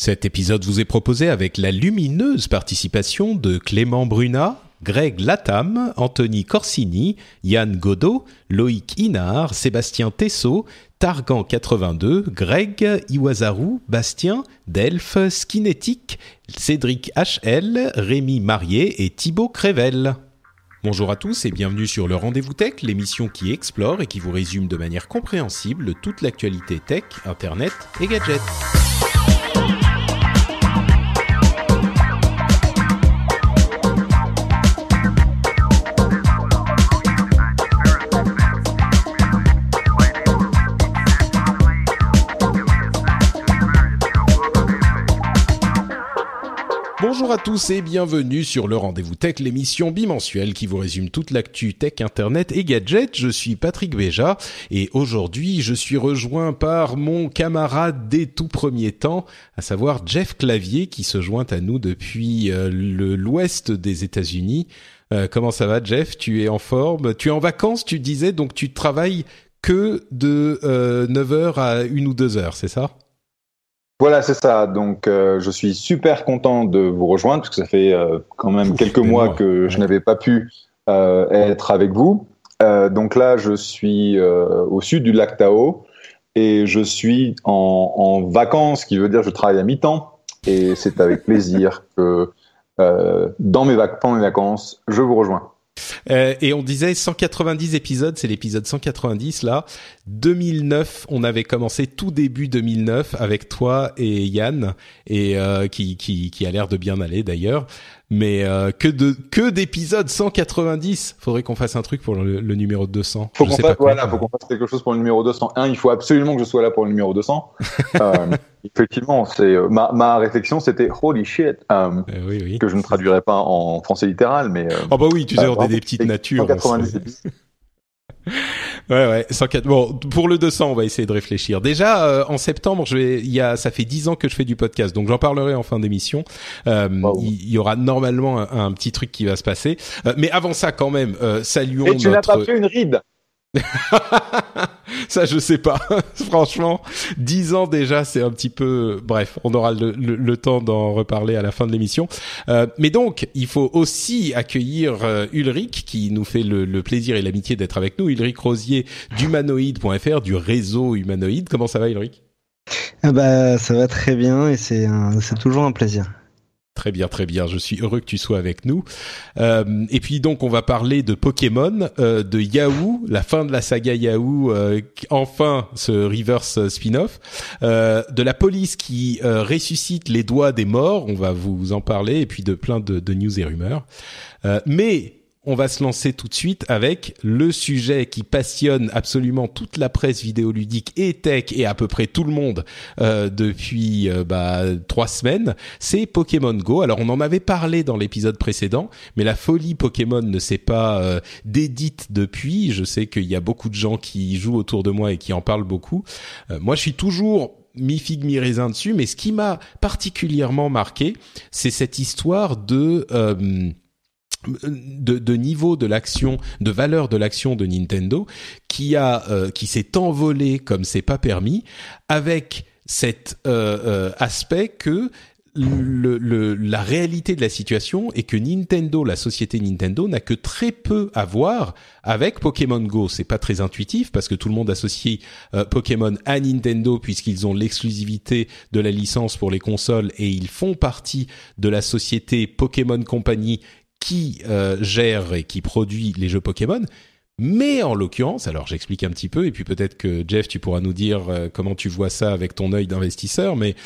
Cet épisode vous est proposé avec la lumineuse participation de Clément Brunat, Greg Latam, Anthony Corsini, Yann Godot, Loïc Inard, Sébastien Tessot, Targan82, Greg Iwazaru, Bastien, Delph, Skinetic, Cédric HL, Rémi Marié et Thibaut Crével. Bonjour à tous et bienvenue sur le Rendez-vous Tech, l'émission qui explore et qui vous résume de manière compréhensible toute l'actualité tech, internet et gadgets. Bonjour à tous et bienvenue sur le Rendez-vous Tech, l'émission bimensuelle qui vous résume toute l'actu tech, internet et gadgets. Je suis Patrick Béja et aujourd'hui je suis rejoint par mon camarade des tout premiers temps, à savoir Jeff Clavier qui se joint à nous depuis euh, l'ouest des États-Unis. Euh, comment ça va Jeff? Tu es en forme? Tu es en vacances tu disais donc tu travailles que de euh, 9h à 1 ou 2 heures, c'est ça? Voilà, c'est ça. Donc, euh, je suis super content de vous rejoindre parce que ça fait euh, quand même quelques mois, mois, que je n'avais pas pu euh, être avec vous. Euh, donc là, je suis euh, au sud du lac Tao et je suis en, en vacances, ce qui veut dire que je travaille à mi-temps. Et c'est avec plaisir que euh, dans mes vac- pendant mes vacances, je vous rejoins. Euh, et on disait 190 épisodes, c'est l'épisode 190 là. 2009, on avait commencé tout début 2009 avec toi et Yann et euh, qui qui qui a l'air de bien aller d'ailleurs. Mais euh, que de que d'épisodes 190. Faudrait qu'on fasse un truc pour le, le numéro 200. Faut qu'on fasse, voilà, faut qu'on fasse quelque chose pour le numéro 201. Il faut absolument que je sois là pour le numéro 200. euh, effectivement, c'est euh, ma, ma réflexion, c'était holy shit, euh, Euh, oui oui. que je ne traduirai pas en français littéral, mais euh, Oh bah oui, tu sais, Ah, on est vraiment, des petites natures. 190 c'est- épisodes. Ouais ouais, 104. Bon, pour le 200, on va essayer de réfléchir. Déjà euh, en septembre, je vais il y a ça fait 10 ans que je fais du podcast. Donc j'en parlerai en fin d'émission. Euh, Wow. il il y aura normalement un, un petit truc qui va se passer. Euh, mais avant ça quand même, euh, saluons Et tu n'as notre pas pris une ride. ça je sais pas. Franchement, 10 ans déjà, c'est un petit peu bref, on aura le, temps d'en reparler à la fin de l'émission. Euh, mais donc, il faut aussi accueillir euh, Ulrich qui nous fait le, le plaisir et l'amitié d'être avec nous. Ulrich Rosier d'humanoïde.fr, du réseau humanoïde. Comment ça va Ulrich? Ah bah ça va très bien et c'est toujours un plaisir. Très bien, très bien. Je suis heureux que tu sois avec nous. Euh, et puis donc, on va parler de Pokémon, euh, de Yahoo, la fin de la saga Yahoo, euh, enfin ce reverse spin-off, euh, de la police qui euh, ressuscite les doigts des morts. On va vous en parler et puis de plein de, de news et rumeurs. Euh, mais on va se lancer tout de suite avec le sujet qui passionne absolument toute la presse vidéoludique et tech et à peu près tout le monde euh, depuis euh, bah, trois semaines. C'est Pokémon Go. Alors on en avait parlé dans l'épisode précédent, mais la folie Pokémon ne s'est pas euh, dédite depuis. Je sais qu'il y a beaucoup de gens qui jouent autour de moi et qui en parlent beaucoup. Euh, moi, je suis toujours mi figue mi raisin dessus, mais ce qui m'a particulièrement marqué, c'est cette histoire de de, de niveau de l'action, de valeur de l'action de Nintendo, qui a, euh, qui s'est envolé comme c'est pas permis, avec cet euh, euh, aspect que le, le- la réalité de la situation est que Nintendo, la société Nintendo, n'a que très peu à voir avec Pokémon Go. C'est pas très intuitif parce que tout le monde associe euh, Pokémon à Nintendo puisqu'ils ont l'exclusivité de la licence pour les consoles et ils font partie de la société Pokémon Company qui euh, gère et qui produit les jeux Pokémon. Mais en l'occurrence, alors j'explique un petit peu, et puis peut-être que Jeff, tu pourras nous dire euh, comment tu vois ça avec ton œil d'investisseur, mais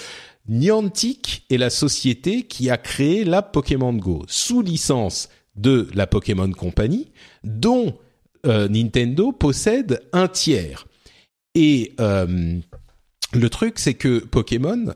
Niantic est la société qui a créé la Pokémon Go sous licence de la Pokémon Company, dont euh, Nintendo possède un tiers. Et le truc, c'est que Pokémon,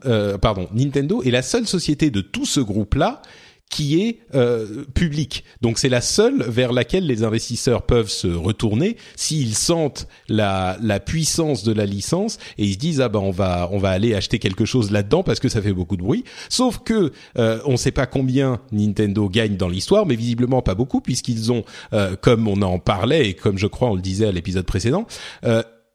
pardon, Nintendo est la seule société de tout ce groupe-là qui est euh, publique. Donc c'est la seule vers laquelle les investisseurs peuvent se retourner s'ils sentent la, la puissance de la licence et ils se disent ah ben on va on va aller acheter quelque chose là-dedans parce que ça fait beaucoup de bruit. Sauf que euh, on ne sait pas combien Nintendo gagne dans l'histoire, mais visiblement pas beaucoup puisqu'ils ont, euh, comme on en parlait et comme je crois on le disait à l'épisode précédent.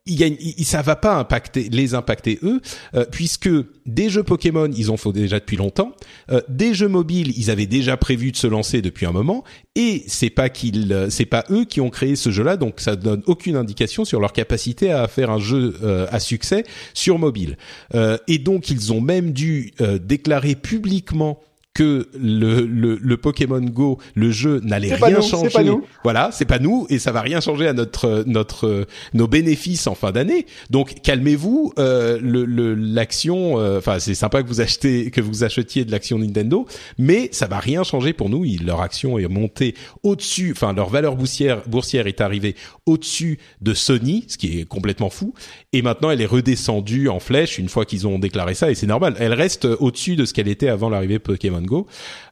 Euh, il il, ça va pas impacter les impacter eux euh, puisque des jeux Pokémon ils en font déjà depuis longtemps euh, des jeux mobiles ils avaient déjà prévu de se lancer depuis un moment et c'est pas qu'ils euh, c'est pas eux qui ont créé ce jeu là donc ça donne aucune indication sur leur capacité à faire un jeu à succès sur mobile. Et donc ils ont même dû déclarer publiquement que le, le, le, Pokémon Go, le jeu n'allait rien nous, changer. Pas nous. Voilà, c'est pas nous et ça va rien changer à notre notre nos bénéfices en fin d'année. Donc calmez-vous. Euh, le l'action, euh, enfin c'est sympa que vous achetez que vous achetiez de l'action Nintendo, mais ça va rien changer pour nous. leur action est montée au-dessus, enfin leur valeur boursière boursière est arrivée au-dessus de Sony, ce qui est complètement fou. Et maintenant elle est redescendue en flèche une fois qu'ils ont déclaré ça et c'est normal. Elle reste au-dessus de ce qu'elle était avant l'arrivée Pokémon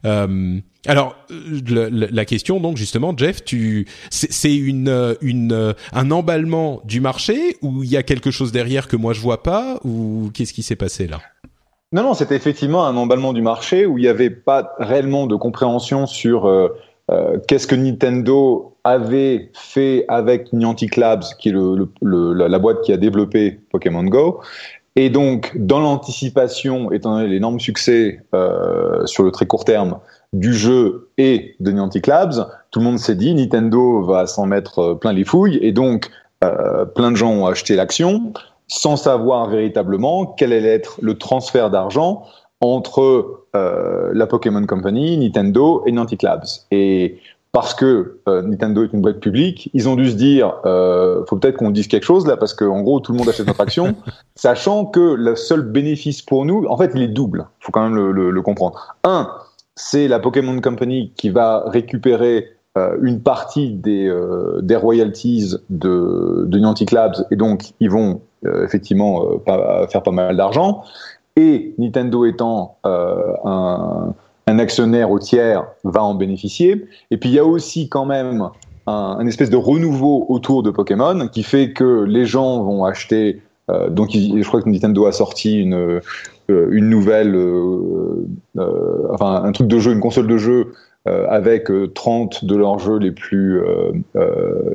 Euh, alors le, la question donc justement Jeff, c'est une une un emballement du marché ou il y a quelque chose derrière que moi je vois pas ou qu'est-ce qui s'est passé là? Non non, c'était effectivement un emballement du marché où il n'y avait pas réellement de compréhension sur euh, euh, qu'est-ce que Nintendo avait fait avec Niantic Labs, qui est la boîte qui a développé Pokémon Go, et donc, dans l'anticipation, étant donné l'énorme succès euh, sur le très court terme du jeu et de Niantic Labs, tout le monde s'est dit Nintendo va s'en mettre euh, plein les fouilles, et donc euh, plein de gens ont acheté l'action sans savoir véritablement quel allait être le transfert d'argent entre la Pokémon Company, Nintendo et Niantic Labs. Parce que euh, Nintendo est une boîte publique, ils ont dû se dire, euh, faut peut-être qu'on dise quelque chose là, parce qu'en gros tout le monde achète notre action, sachant que le seul bénéfice pour nous, en fait, il est double. Faut quand même le, le, le comprendre. Un, c'est la Pokémon Company qui va récupérer euh, une partie des, euh, des royalties de, de Niantic Labs, et donc ils vont euh, effectivement pas, faire pas mal d'argent. Et Nintendo étant un un actionnaire au tiers va en bénéficier. Et puis il y a aussi quand même un, espèce de renouveau autour de Pokémon qui fait que les gens vont acheter. Euh, donc je crois que Nintendo a sorti une, euh, une nouvelle, euh, enfin un truc de jeu, une console de jeu euh, avec 30 de leurs jeux les plus euh,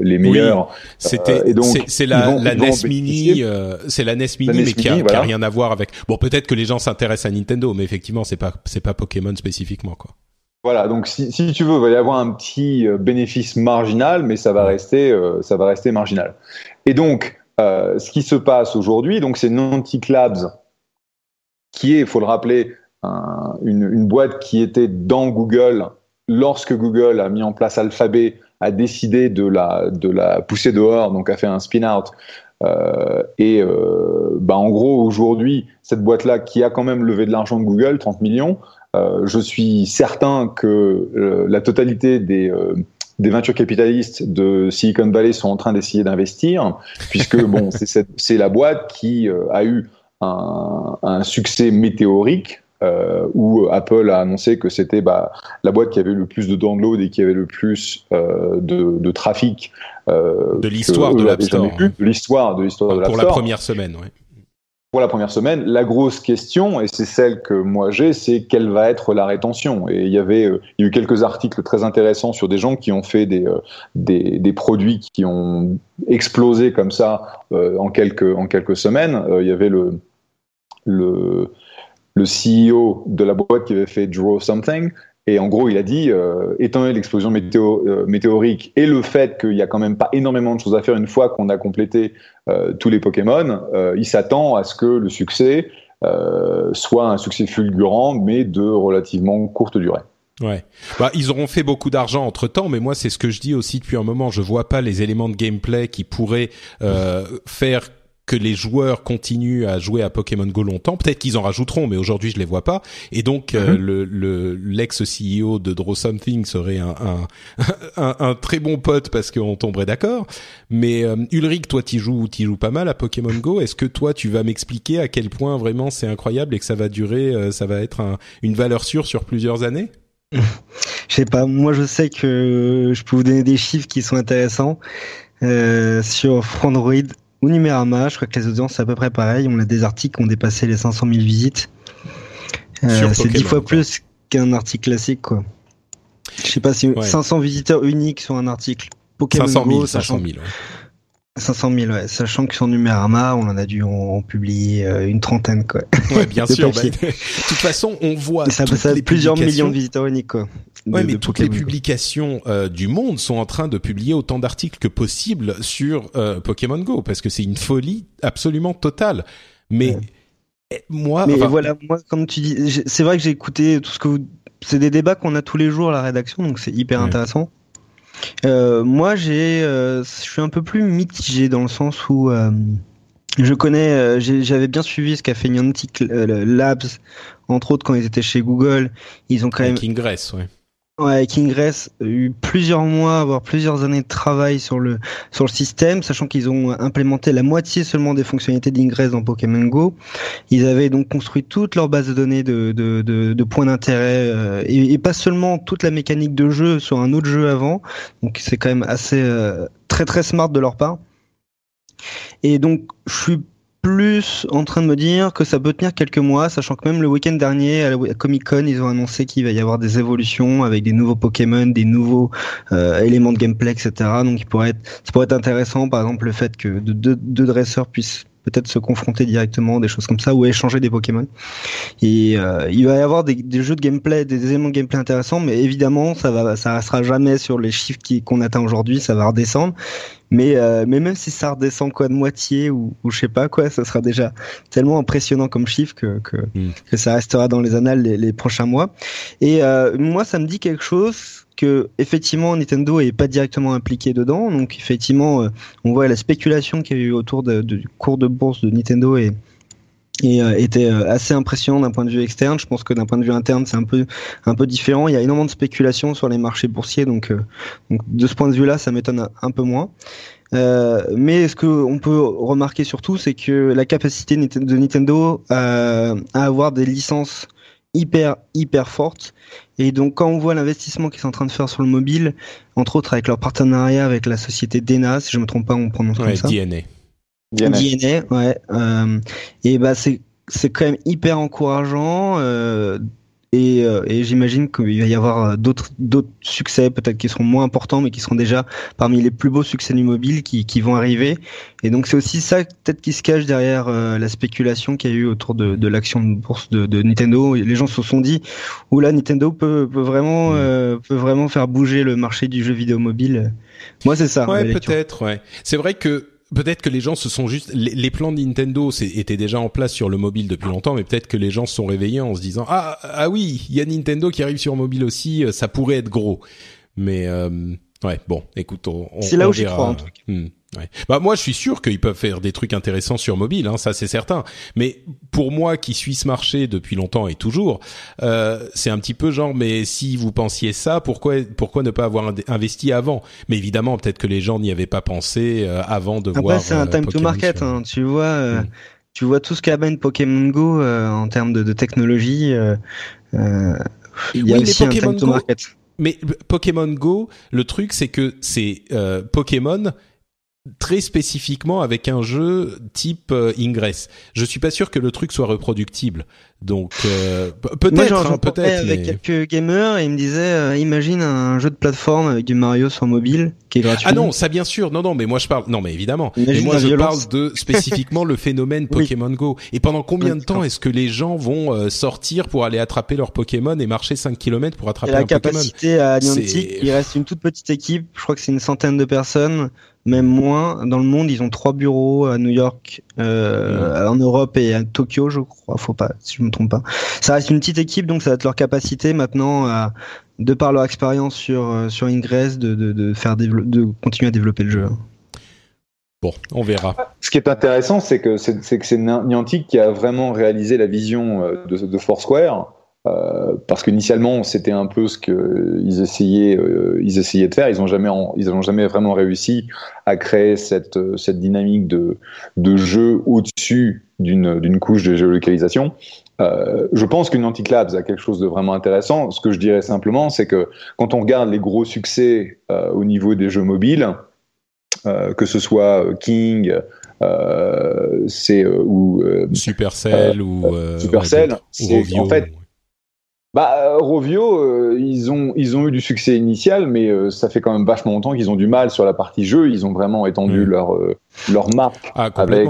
les meilleurs. Oui, C'était c'est la, la NES Mini, c'est la NES Mini, mais qui a, voilà. qui a, rien à voir avec. Bon, peut-être que les gens s'intéressent à Nintendo, mais effectivement, c'est pas c'est pas Pokémon spécifiquement quoi. Voilà, donc si, si, tu veux, il va y avoir un petit bénéfice marginal, mais ça va rester, euh, ça va rester marginal. Et donc, euh, ce qui se passe aujourd'hui, donc c'est Niantic Labs, qui est, il faut le rappeler, un, une, une, boîte qui était dans Google lorsque Google a mis en place Alphabet, a décidé de la, de la pousser dehors, donc a fait un spin-out. Euh, et euh, bah en gros, aujourd'hui, cette boîte-là, qui a quand même levé de l'argent de Google, 30 millions, euh, je suis certain que euh, la totalité des, euh, des ventures capitalistes de Silicon Valley sont en train d'essayer d'investir, puisque bon, c'est la boîte qui euh, a eu un, un succès météorique euh, où Apple a annoncé que c'était bah, la boîte qui avait le plus de downloads et qui avait le plus euh, de, de, trafic euh, de l'histoire de l'App Store, de l'histoire de l'histoire de l'App Store pour la première semaine, ouais. Pour la première semaine, la grosse question, et c'est celle que moi j'ai, c'est quelle va être la rétention. Et il y avait, il y a eu quelques articles très intéressants sur des gens qui ont fait des, des, des, produits qui ont explosé comme ça en quelques en quelques semaines. il y avait le le le CEO de la boîte qui avait fait Draw Something. Et en gros, il a dit, euh, étant donné l'explosion euh, météorique et le fait qu'il y a quand même pas énormément de choses à faire une fois qu'on a complété euh, tous les Pokémon, il s'attend à ce que le succès soit un succès fulgurant, mais de relativement courte durée. Ouais. Bah, ils auront fait beaucoup d'argent entre temps, mais moi, c'est ce que je dis aussi depuis un moment. Je vois pas les éléments de gameplay qui pourraient faire que les joueurs continuent à jouer à Pokémon Go longtemps. Peut-être qu'ils en rajouteront, mais aujourd'hui je les vois pas. Et donc Mhm. le le l'ex CEO de Draw Something serait un un, un, un très bon pote parce qu'on tomberait d'accord. Mais euh, Ulrich, toi tu joues tu joues pas mal à Pokémon Go. Est-ce que toi tu vas m'expliquer à quel point vraiment c'est incroyable et que ça va durer, euh, ça va être un- une valeur sûre sur plusieurs années? Je sais pas, moi je sais que je peux vous donner des chiffres qui sont intéressants. Euh, sur Frandroid ou Numérama, je crois que les audiences c'est à peu près pareil. On a des articles qui ont dépassé les 500 000 visites. Euh, c'est Pokémon, 10 fois plus qu'un article classique, quoi. Je sais pas si Ouais. 500 visiteurs uniques sur un article. Pokémon 500 000, Go, 500 sachant, 000. ouais. 500 000, ouais. Sachant que sur Numérama, on en a dû en, publier euh, une trentaine, quoi. Ouais, bien De sûr. bah, de toute façon, on voit ça, ça a les plusieurs millions de visiteurs uniques, quoi. Ouais, mais de toutes les Pokémon publications euh, du monde sont en train de publier autant d'articles que possible sur euh, Pokémon Go parce que c'est une folie absolument totale. Mais Ouais. eh, moi, Mais enfin, voilà, moi, comme tu dis, c'est vrai que j'ai écouté tout ce que vous. C'est des débats qu'on a tous les jours à la rédaction, donc c'est hyper Ouais. intéressant. Euh, moi, j'ai, euh, je suis un peu plus mitigé dans le sens où euh, je connais, euh, j'avais bien suivi ce qu'a fait Niantic euh, Labs, entre autres quand ils étaient chez Google. Ils ont quand même. Ouais, Ingress, eu plusieurs mois, voire plusieurs années de travail sur le sur le système, sachant qu'ils ont implémenté la moitié seulement des fonctionnalités d'Ingress dans Pokémon Go. Ils avaient donc construit toute leur base de données de de, de, points d'intérêt euh, et, et pas seulement toute la mécanique de jeu sur un autre jeu avant. Donc c'est quand même assez euh, très très smart de leur part. Et donc je suis plus en train de me dire que ça peut tenir quelques mois, sachant que même le week-end dernier à la Comic Con, ils ont annoncé qu'il va y avoir des évolutions avec des nouveaux Pokémon, des nouveaux euh, éléments de gameplay, etc. Donc il pourrait être, ça pourrait être intéressant, par exemple le fait que deux dresseurs puissent peut-être se confronter directement, des choses comme ça, ou échanger des Pokémon. Et euh, il va y avoir des, des jeux de gameplay, des éléments de gameplay intéressants, mais évidemment, ça va, ça restera jamais sur les chiffres qui- qu'on atteint aujourd'hui, ça va redescendre. Mais, euh, mais même si ça redescend quoi de moitié ou, ou je sais pas quoi, ça sera déjà tellement impressionnant comme chiffre que, que, Mm. que ça restera dans les annales les, les prochains mois. Et euh, moi, ça me dit quelque chose que effectivement Nintendo est pas directement impliqué dedans. Donc effectivement, euh, on voit la spéculation qu'il y a eu autour du cours de bourse de Nintendo et euh, était euh, assez impressionnant d'un point de vue externe. Je pense que d'un point de vue interne, c'est un peu un peu différent. Il y a énormément de spéculation sur les marchés boursiers, donc, de ce point de vue-là, ça m'étonne un, un peu moins. Mais ce que on peut remarquer surtout, c'est que la capacité de Nintendo à avoir des licences hyper hyper fortes. Et donc quand on voit l'investissement qu'ils sont en train de faire sur le mobile, entre autres avec leur partenariat avec la société Dena, si je me trompe pas, on prononce Ouais, comme ça. DNA. DNA. DNA, ouais. Euh, et bah c'est c'est quand même hyper encourageant. Euh, et, euh, et j'imagine qu'il va y avoir euh, d'autres d'autres succès, peut-être qui seront moins importants, mais qui seront déjà parmi les plus beaux succès du mobile qui, qui vont arriver. Et donc c'est aussi ça peut-être qui se cache derrière euh, la spéculation qu'il y a eu autour de, de l'action de bourse de, de Nintendo. Les gens se sont dit, oula, Nintendo peut, peut vraiment Mm. euh, peut vraiment faire bouger le marché du jeu vidéo mobile. Moi c'est ça. Ouais, peut-être. Ouais. C'est vrai que peut-être que les gens se sont juste les, les plans de Nintendo étaient déjà en place sur le mobile depuis longtemps, mais peut-être que les gens se sont réveillés en se disant ah ah oui, il y a Nintendo qui arrive sur mobile aussi, euh, ça pourrait être gros. Mais euh, ouais, bon, écoute, on, on- C'est là on où j'y crois, en tout cas. Hmm, ouais. Bah moi, je suis sûr qu'ils peuvent faire des trucs intéressants sur mobile, hein, ça c'est certain. Mais pour moi, qui suis ce marché depuis longtemps et toujours, euh, c'est un petit peu genre, mais si vous pensiez ça, pourquoi pourquoi ne pas avoir investi avant? Mais évidemment, peut-être que les gens n'y avaient pas pensé euh, avant de Après, voir. c'est un euh, time to market. sur- Hein. Tu vois, euh, Mm. tu vois tout ce qu'amène Pokémon Go euh, en termes de, de technologie. euh, euh, il y a Oui, aussi un to Go- market. Mais Pokémon Go, le truc c'est que c'est euh, Pokémon très spécifiquement avec un jeu type euh, Ingress. Je suis pas sûr que le truc soit reproductible. Donc euh, peut-être, hein, peut-être. avec mais- quelques gamers et ils me disaient, euh, imagine un jeu de plateforme avec du Mario sur mobile qui est gratuit. Ah non, ça bien sûr. Non, non, mais moi je parle. Non, mais évidemment. Imagine mais moi la je violence. parle de spécifiquement le phénomène Oui. Pokémon Go. Et pendant combien de temps est-ce que les gens vont euh, sortir pour aller attraper leur Pokémon et marcher 5 km pour Et attraper la un Pokémon? capacité à Niantic, il reste une toute petite équipe. Je crois que c'est une centaine de personnes, même moins. Dans le monde, ils ont trois bureaux à New York, euh, en Europe et à Tokyo, je crois. Faut pas, si je me trompe pas. Ça reste une petite équipe, donc ça va être leur capacité maintenant à, de par leur expérience sur euh, sur Ingress, de, de, de faire dévelop- de continuer à développer le jeu. Bon, on verra. Ce qui est intéressant, c'est que c'est que c'est Niantic qui a vraiment réalisé la vision de, de Foursquare. Euh, parce qu'initialement c'était un peu ce qu'ils essayaient, euh, ils essayaient de faire. Ils n'ont jamais, ils ont jamais vraiment réussi à créer cette, cette dynamique de, de jeu au-dessus d'une, couche de géolocalisation. Euh, je pense qu'une Anticlabs a quelque chose de vraiment intéressant. Ce que je dirais simplement, c'est que quand on regarde les gros succès euh, au niveau des jeux mobiles, euh, que ce soit King, c'est ou Supercell ou Supercell, ou en fait bah, euh, Rovio, euh, ils, ont, ils ont eu du succès initial, mais euh, ça fait quand même vachement longtemps qu'ils ont du mal sur la partie jeu. Ils ont vraiment étendu mm. leur, leur marque ah, avec.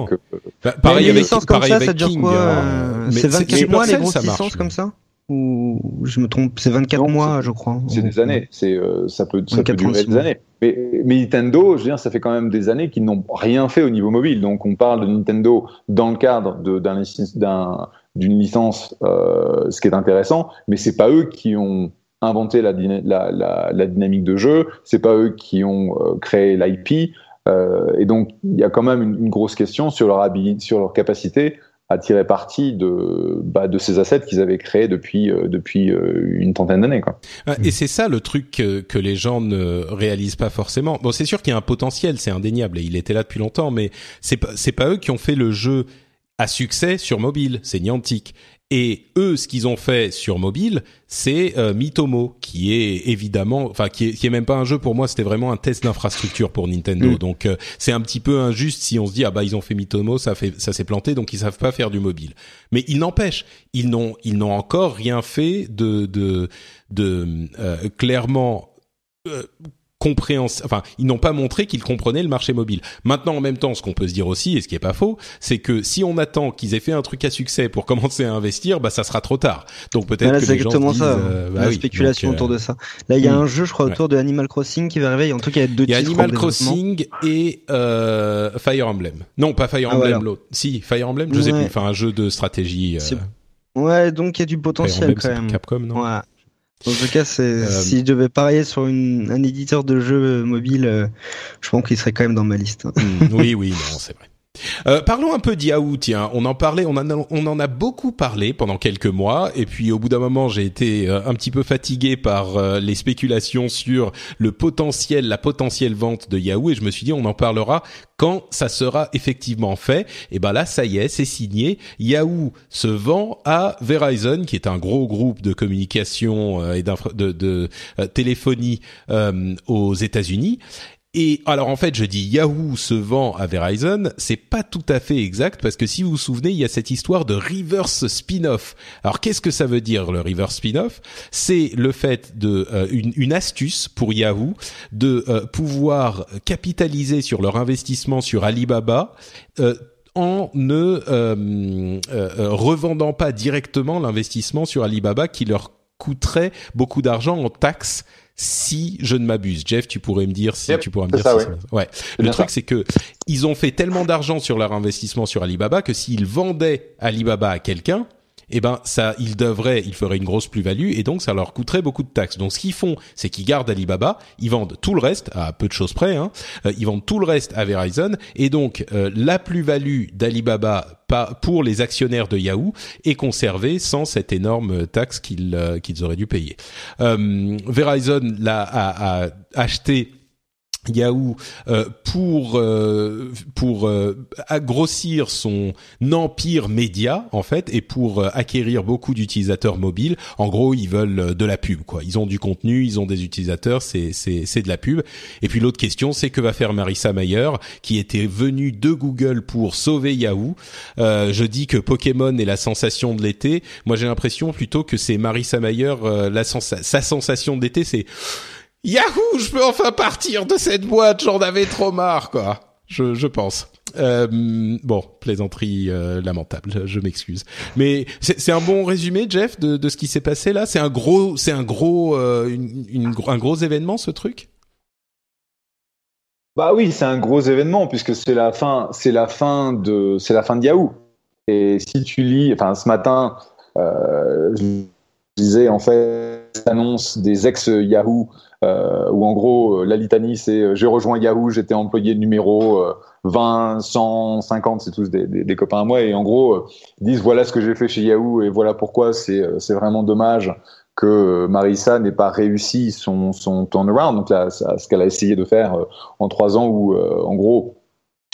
Bah, pareil, avec, comme pareil ça, ça dure quoi hein. C'est 24 mois les grosses licences comme ça ou je me trompe, c'est 24 mois, je crois. C'est des années, c'est ça peut ça peut durer des années. Mais, mais, Nintendo, je veux dire, ça fait quand même des années qu'ils n'ont rien fait au niveau mobile. Donc on parle de Nintendo dans le cadre d'un d'une licence, euh, ce qui est intéressant, mais c'est pas eux qui ont inventé la, la, la, la dynamique de jeu, c'est pas eux qui ont euh, créé l'IP, euh, et donc il y a quand même une, grosse question sur leur habilité, sur leur capacité à tirer parti de, bah, de ces assets qu'ils avaient créés depuis, euh, depuis euh, une trentaine d'années. Quoi. Et c'est ça le truc que, que, les gens ne réalisent pas forcément. Bon, c'est sûr qu'il y a un potentiel, c'est indéniable, et il était là depuis longtemps, mais c'est pas, c'est pas eux qui ont fait le jeu à succès sur mobile, c'est Niantic. Et eux, ce qu'ils ont fait sur mobile, c'est euh, Mitomo, qui est évidemment, enfin, qui est, qui est même pas un jeu pour moi, c'était vraiment un test d'infrastructure pour Nintendo. Mm. Donc, euh, c'est un petit peu injuste si on se dit ah bah ils ont fait Mitomo, ça fait, ça s'est planté, donc ils savent pas faire du mobile. Mais il n'empêche, ils n'ont, ils n'ont encore rien fait de, de, de euh, clairement enfin, ils n'ont pas montré qu'ils comprenaient le marché mobile. Maintenant, en même temps, ce qu'on peut se dire aussi, et ce qui est pas faux, c'est que si on attend qu'ils aient fait un truc à succès pour commencer à investir, bah ça sera trop tard. Donc peut-être que les gens ça, euh, bah la spéculation autour de euh, ça. Là, il y a un jeu, je crois, autour de Animal Crossing qui va arriver. En tout cas, il y a deux. Il y a Animal Crossing et euh, Fire Emblem. Non, pas Fire ah, Emblem, l'autre. Si, Fire Emblem, je sais plus. Enfin, un jeu de stratégie. Ouais, donc il y a du potentiel quand même. Capcom, non? Ouais. En tout cas, euh, si je devais parier sur une, un éditeur de jeux mobile, euh, je pense qu'il serait quand même dans ma liste. Hmm, oui, oui, non, c'est vrai. Euh, parlons un peu d'Yahoo, tiens. On en parlait, on, en a, on en a beaucoup parlé pendant quelques mois, et puis au bout d'un moment, j'ai été euh, un petit peu fatigué par euh, les spéculations sur le potentiel, la potentielle vente de Yahoo, et je me suis dit, on en parlera quand ça sera effectivement fait. Et ben là, ça y est, c'est signé. Yahoo se vend à Verizon, qui est un gros groupe de communication et de, de téléphonie aux États-Unis. Et alors en fait, je dis Yahoo se vend à Verizon, c'est pas tout à fait exact parce que si vous vous souvenez, il y a cette histoire de reverse spin-off. Alors qu'est-ce que ça veut dire le reverse spin-off? C'est le fait de euh, une, astuce pour Yahoo de euh, pouvoir capitaliser sur leur investissement sur Alibaba. Euh, en ne revendant pas directement l'investissement sur Alibaba qui leur coûterait beaucoup d'argent en taxes si je ne m'abuse. Jeff, tu pourrais me dire si tu pourrais me dire ça, si ouais. Le truc c'est que ils ont fait tellement d'argent sur leur investissement sur Alibaba que s'ils vendaient Alibaba à quelqu'un, eh ben ça, ils devraient, ils feraient une grosse plus-value et donc ça leur coûterait beaucoup de taxes. Donc ce qu'ils font, c'est qu'ils gardent Alibaba, ils vendent tout le reste à peu de choses près, hein, euh, ils vendent tout le reste à Verizon et donc euh, la plus-value d'Alibaba pour les actionnaires de Yahoo est conservée sans cette énorme taxe qu'ils euh, auraient dû payer. Verizon l'a a, a acheté Yahoo euh, pour euh, pour euh, grossir son empire média en fait et pour acquérir beaucoup d'utilisateurs mobiles. En gros, ils veulent de la pub quoi. Ils ont du contenu, ils ont des utilisateurs, c'est c'est c'est de la pub. Et puis l'autre question, c'est que va faire Marissa Mayer qui était venue de Google pour sauver Yahoo. je dis que Pokémon est la sensation de l'été. Moi, j'ai l'impression plutôt que c'est Marissa Mayer la sa sensation d'été, c'est Yahoo, je peux enfin partir de cette boîte, j'en avais trop marre, quoi. Je, pense. Euh, bon, plaisanterie euh, lamentable, je m'excuse. Mais c'est un bon résumé, Jeff, de, ce qui s'est passé là? C'est un gros, c'est un gros, euh, un gros événement, ce truc? Bah oui, c'est un gros événement puisque c'est la fin, c'est la fin de, c'est la fin de Yahoo. Et si tu lis, enfin, ce matin, disais en fait, annonce des ex Yahoo euh, où en gros euh, la litanie c'est euh, j'ai rejoint Yahoo, j'étais employé numéro 20, 150, c'est tous des, des, copains à moi. Et en gros, ils disent voilà ce que j'ai fait chez Yahoo et voilà pourquoi c'est c'est vraiment dommage que Marissa n'ait pas réussi son, son turnaround, donc là, ce qu'elle a essayé de faire en trois ans, où en gros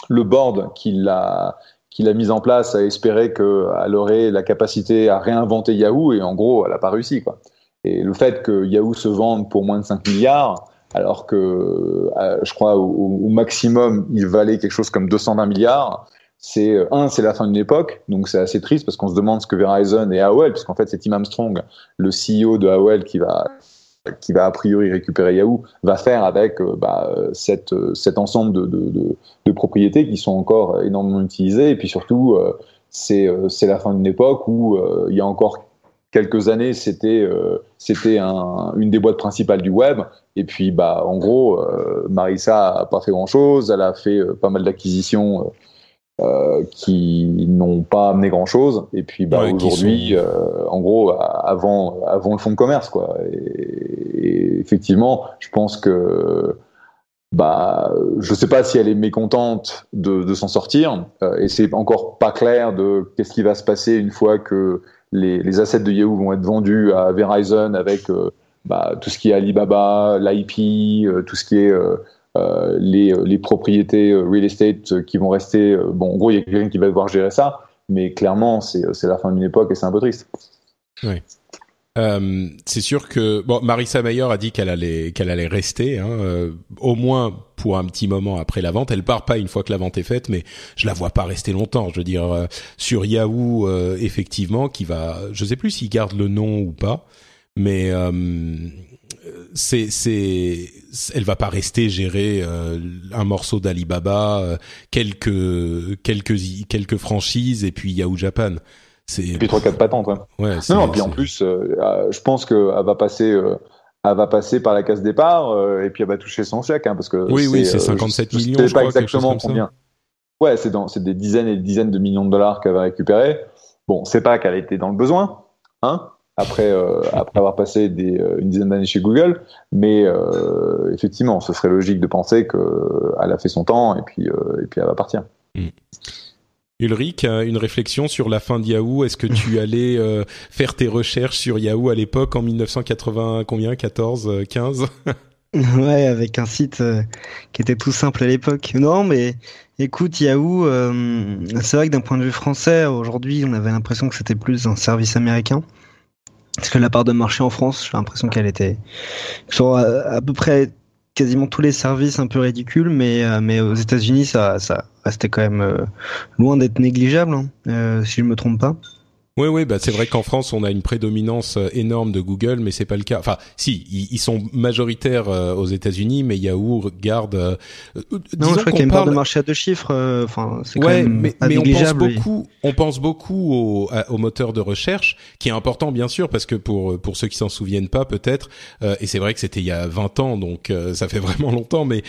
le board qui l'a qu'il a mis en place a espéré qu'elle aurait la capacité à réinventer Yahoo et en gros, elle n'a pas réussi. Quoi. Et le fait que Yahoo se vende pour moins de 5 milliards, alors que euh, je crois au, maximum il valait quelque chose comme 220 milliards, c'est un, c'est la fin d'une époque, donc c'est assez triste parce qu'on se demande ce que Verizon et AOL, puisqu'en fait c'est Tim Armstrong, le CEO de AOL, qui va qui va a priori récupérer Yahoo, va faire avec euh, bah, cette, cet ensemble de, de, propriétés qui sont encore énormément utilisées. Et puis surtout, euh, c'est, la fin d'une époque où il y a encore quelques années, c'était un, une des boîtes principales du web. Et puis, bah, en gros, Marissa a pas fait grand-chose. Elle a fait pas mal d'acquisitions euh, qui n'ont pas amené grand chose. Et puis bah, aujourd'hui, euh, en gros, avant, avant le fonds de commerce, quoi. Et, effectivement, je pense que bah, je sais pas si elle est mécontente de, de s'en sortir. Euh, et c'est encore pas clair de qu'est-ce qui va se passer une fois que les, les assets de Yahoo vont être vendus à Verizon avec bah, tout ce qui est Alibaba, l'IP, tout ce qui est euh, les, les, propriétés euh, real estate qui vont rester. Euh, bon, en gros, il y a quelqu'un qui va devoir gérer ça, mais clairement, c'est la fin d'une époque et c'est un peu triste. Oui. Euh, c'est sûr que bon, Marissa Mayer a dit qu'elle allait qu'elle allait rester, hein, euh, au moins pour un petit moment après la vente. Elle part pas une fois que la vente est faite, mais je la vois pas rester longtemps. Je veux dire euh, sur Yahoo, effectivement, qui va, je sais plus s'il garde le nom ou pas, mais c'est c'est elle va pas rester gérer euh, un morceau d'Alibaba, euh, quelques quelques quelques franchises et puis Yahoo Japan. C'est puis trois quatre patentes. Ouais. ouais non, puis en plus, euh, je pense qu'elle va passer. elle va passer par la case départ et puis elle va toucher son chèque hein, parce que oui oui c'est 57 millions je, sais pas exactement combien ouais c'est dans c'est des dizaines et des dizaines de millions de dollars qu'elle va récupérer bon c'est pas qu'elle a été dans le besoin hein après, euh, après avoir passé des, euh, une dizaine d'années chez Google. Mais euh, effectivement, ce serait logique de penser qu'elle a fait son temps et puis, et puis elle va partir. Mm. Ulrich, une réflexion sur la fin de Yahoo. Est-ce que tu allais faire tes recherches sur Yahoo à l'époque en 1980, combien 14, 15 Ouais, avec un site qui était tout simple à l'époque. Non, mais écoute, Yahoo, c'est vrai que d'un point de vue français, aujourd'hui, on avait l'impression que c'était plus un service américain. Parce que la part de marché en France, j'ai l'impression qu'elle était sur à, peu près quasiment tous les services un peu ridicules, mais euh, aux États-Unis, ça ça restait quand même euh, loin d'être négligeable, hein, euh, si je me trompe pas. Oui, oui, bah c'est vrai qu'en France, on a une prédominance euh, énorme de Google, mais c'est pas le cas. Enfin, si, ils, sont majoritaires euh, aux États-Unis, mais Yahoo garde. Euh, non, je crois qu'il y a une part de marché à deux chiffres. Enfin, c'est quand même mais, mais on pense beaucoup, on pense beaucoup au, au, moteur de recherche, qui est important bien sûr, parce que pour pour ceux qui s'en souviennent pas, peut-être, et c'est vrai que c'était il y a 20 ans, donc ça fait vraiment longtemps, mais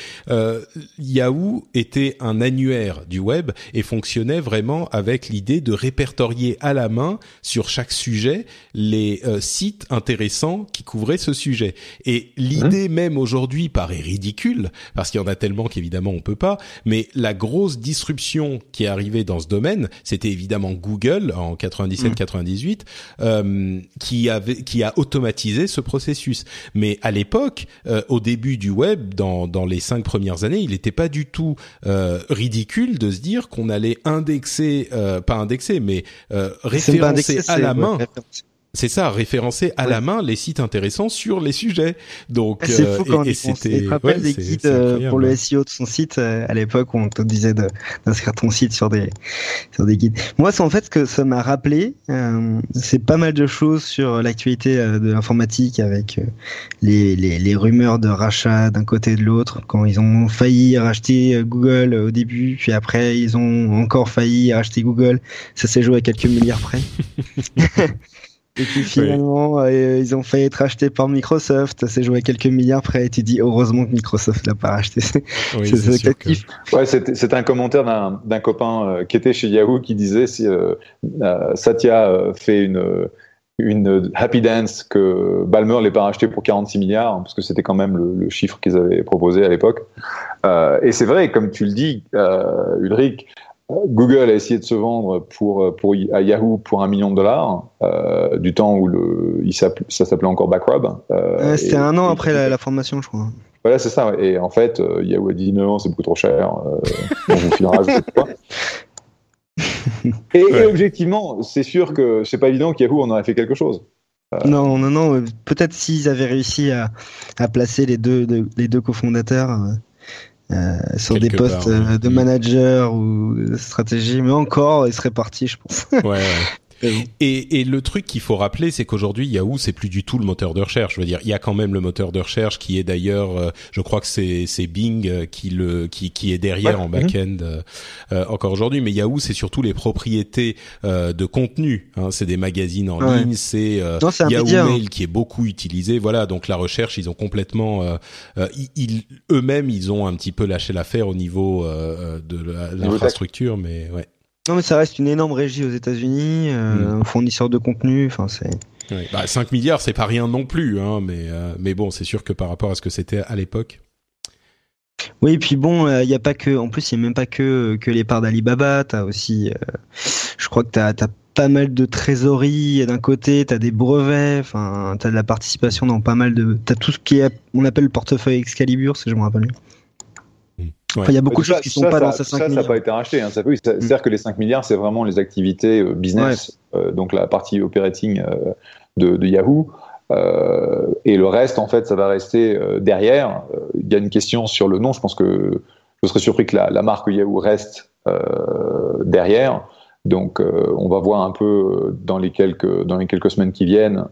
Yahoo était un annuaire du web et fonctionnait vraiment avec l'idée de répertorier à la main sur chaque sujet les euh, sites intéressants qui couvraient ce sujet. Et l'idée mmh. même aujourd'hui paraît ridicule parce qu'il y en a tellement qu'évidemment on peut pas. Mais la grosse disruption qui est arrivée dans ce domaine, c'était évidemment Google en 97-98 euh, qui avait qui a automatisé ce processus. Mais à l'époque, euh, au début du web, dans dans les cinq premières années, il n'était pas du tout ridicule de se dire qu'on allait indexer, pas indexer, mais référencer référencé à la main c'est ça, référencer à la main les sites intéressants sur les sujets. Donc, c'est fou euh, quand et, c'était. rappelle des guides euh, pour le SEO de son site euh, à l'époque où on te disait d'inscrire ton site sur des sur des guides. Moi, c'est en fait ce que ça m'a rappelé. c'est pas mal de choses sur l'actualité de l'informatique avec les, les, les rumeurs de rachat d'un côté et de l'autre. Quand ils ont failli racheter Google au début, puis après ils ont encore failli racheter Google. Ça s'est joué à quelques milliards près. Et puis finalement, euh, ils ont failli être achetés par Microsoft. Ça s'est joué quelques milliards près. Et tu dis heureusement que Microsoft l'a pas racheté. Oui, c'est que... Ouais, c'était un commentaire d'un copain euh, qui était chez Yahoo qui disait si euh, Satya fait une une Happy Dance que Balmer l'ait pas racheté pour 46 milliards parce que c'était quand même le, le chiffre qu'ils avaient proposé à l'époque. Euh, et c'est vrai, comme tu le dis, euh, Ulrich, Google a essayé de se vendre pour, pour à Yahoo pour un million de dollars euh, du temps où le, il ça s'appelait encore Backrub. Euh, C'était un an après la, la, formation, je crois. Voilà, c'est ça. Et en fait, euh, Yahoo a dit non, c'est beaucoup trop cher. On vous filera, et, ouais. et, objectivement, c'est sûr que c'est pas évident qu'Yahoo en aurait fait quelque chose. Euh... Non, non, non. Peut-être s'ils avaient réussi à, à, placer les deux, de, les deux cofondateurs euh, sur Quelque des postes part, ouais. de manager ou de stratégie, mais encore, ils seraient partis, je pense. ouais, ouais. Et, et, le truc qu'il faut rappeler, c'est qu'aujourd'hui Yahoo c'est plus du tout le moteur de recherche. Je veux dire, il y a quand même le moteur de recherche qui est d'ailleurs, euh, je crois que c'est c'est Bing euh, qui le qui qui est derrière ouais. en back-end euh, euh, encore aujourd'hui. Mais Yahoo c'est surtout les propriétés euh, de contenu. Hein. C'est des magazines en ouais. ligne, c'est Yahoo média, Mail hein. qui est beaucoup utilisé. Voilà, donc la recherche, ils ont complètement, ils eux-mêmes, ils ont un petit peu lâché l'affaire au niveau de l'infrastructure, mais ouais. Non, mais ça reste une énorme régie aux États-Unis, euh, mmh. fournisseur de contenu. Enfin, c'est. Oui. Bah, 5 milliards, c'est pas rien non plus, hein, mais euh, mais bon, c'est sûr que par rapport à ce que c'était à l'époque. Oui, et puis bon, il euh, n'y a pas que, en plus, il n'y a même pas que que les parts d'Alibaba. T'as aussi, euh, je crois que t'as as pas mal de trésorerie d'un côté, t'as des brevets, enfin, t'as de la participation dans pas mal de, t'as tout ce qui est, on appelle le portefeuille Excalibur, si je me rappelle. Enfin, il y a beaucoup de choses qui sont ça, pas ça, dans ces 5 ça, milliards. Ça n'a pas été racheté. Hein. Ça peut, c'est-à-dire que les 5 milliards, c'est vraiment les activités euh, business, ouais. euh, donc la partie operating euh, de, de, Yahoo. Euh, et le reste, en fait, ça va rester euh, derrière. Il y a une question sur le nom. Je pense que je serais surpris que la, la marque Yahoo reste derrière. Donc, on va voir un peu dans les quelques dans les quelques semaines qui viennent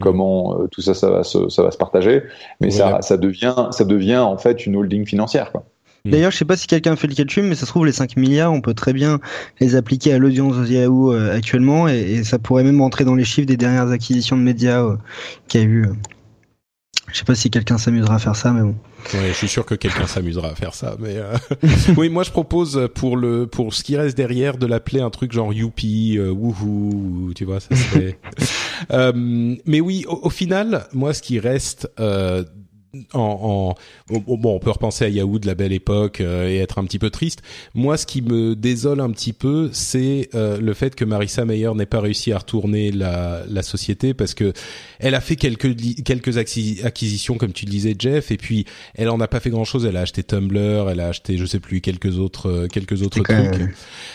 comment tout ça, ça va se ça va se partager. Mais ouais. ça, ça devient ça devient en fait une holding financière. Quoi. D'ailleurs, je sais pas si quelqu'un fait le calcul, mais ça se trouve les 5 milliards, on peut très bien les appliquer à l'audience de Yahoo euh, actuellement, et, et, ça pourrait même rentrer dans les chiffres des dernières acquisitions de médias euh, qu'il y a eu. Je sais pas si quelqu'un s'amusera à faire ça, mais bon. Ouais, je suis sûr que quelqu'un s'amusera à faire ça, mais euh... oui, moi je propose pour le pour ce qui reste derrière de l'appeler un truc genre Youpi, euh, Woohoo, tu vois, ça serait. euh, mais oui, au, au, final, moi ce qui reste euh, en, en, bon, on peut repenser à Yahoo de la belle époque euh, et être un petit peu triste. Moi, ce qui me désole un petit peu, c'est euh, le fait que Marissa Mayer n'ait pas réussi à retourner la, la société parce que elle a fait quelques quelques acquisitions, comme tu le disais, Jeff, et puis elle en a pas fait grand chose. Elle a acheté Tumblr, elle a acheté, je sais plus, quelques autres euh, quelques autres trucs. Même...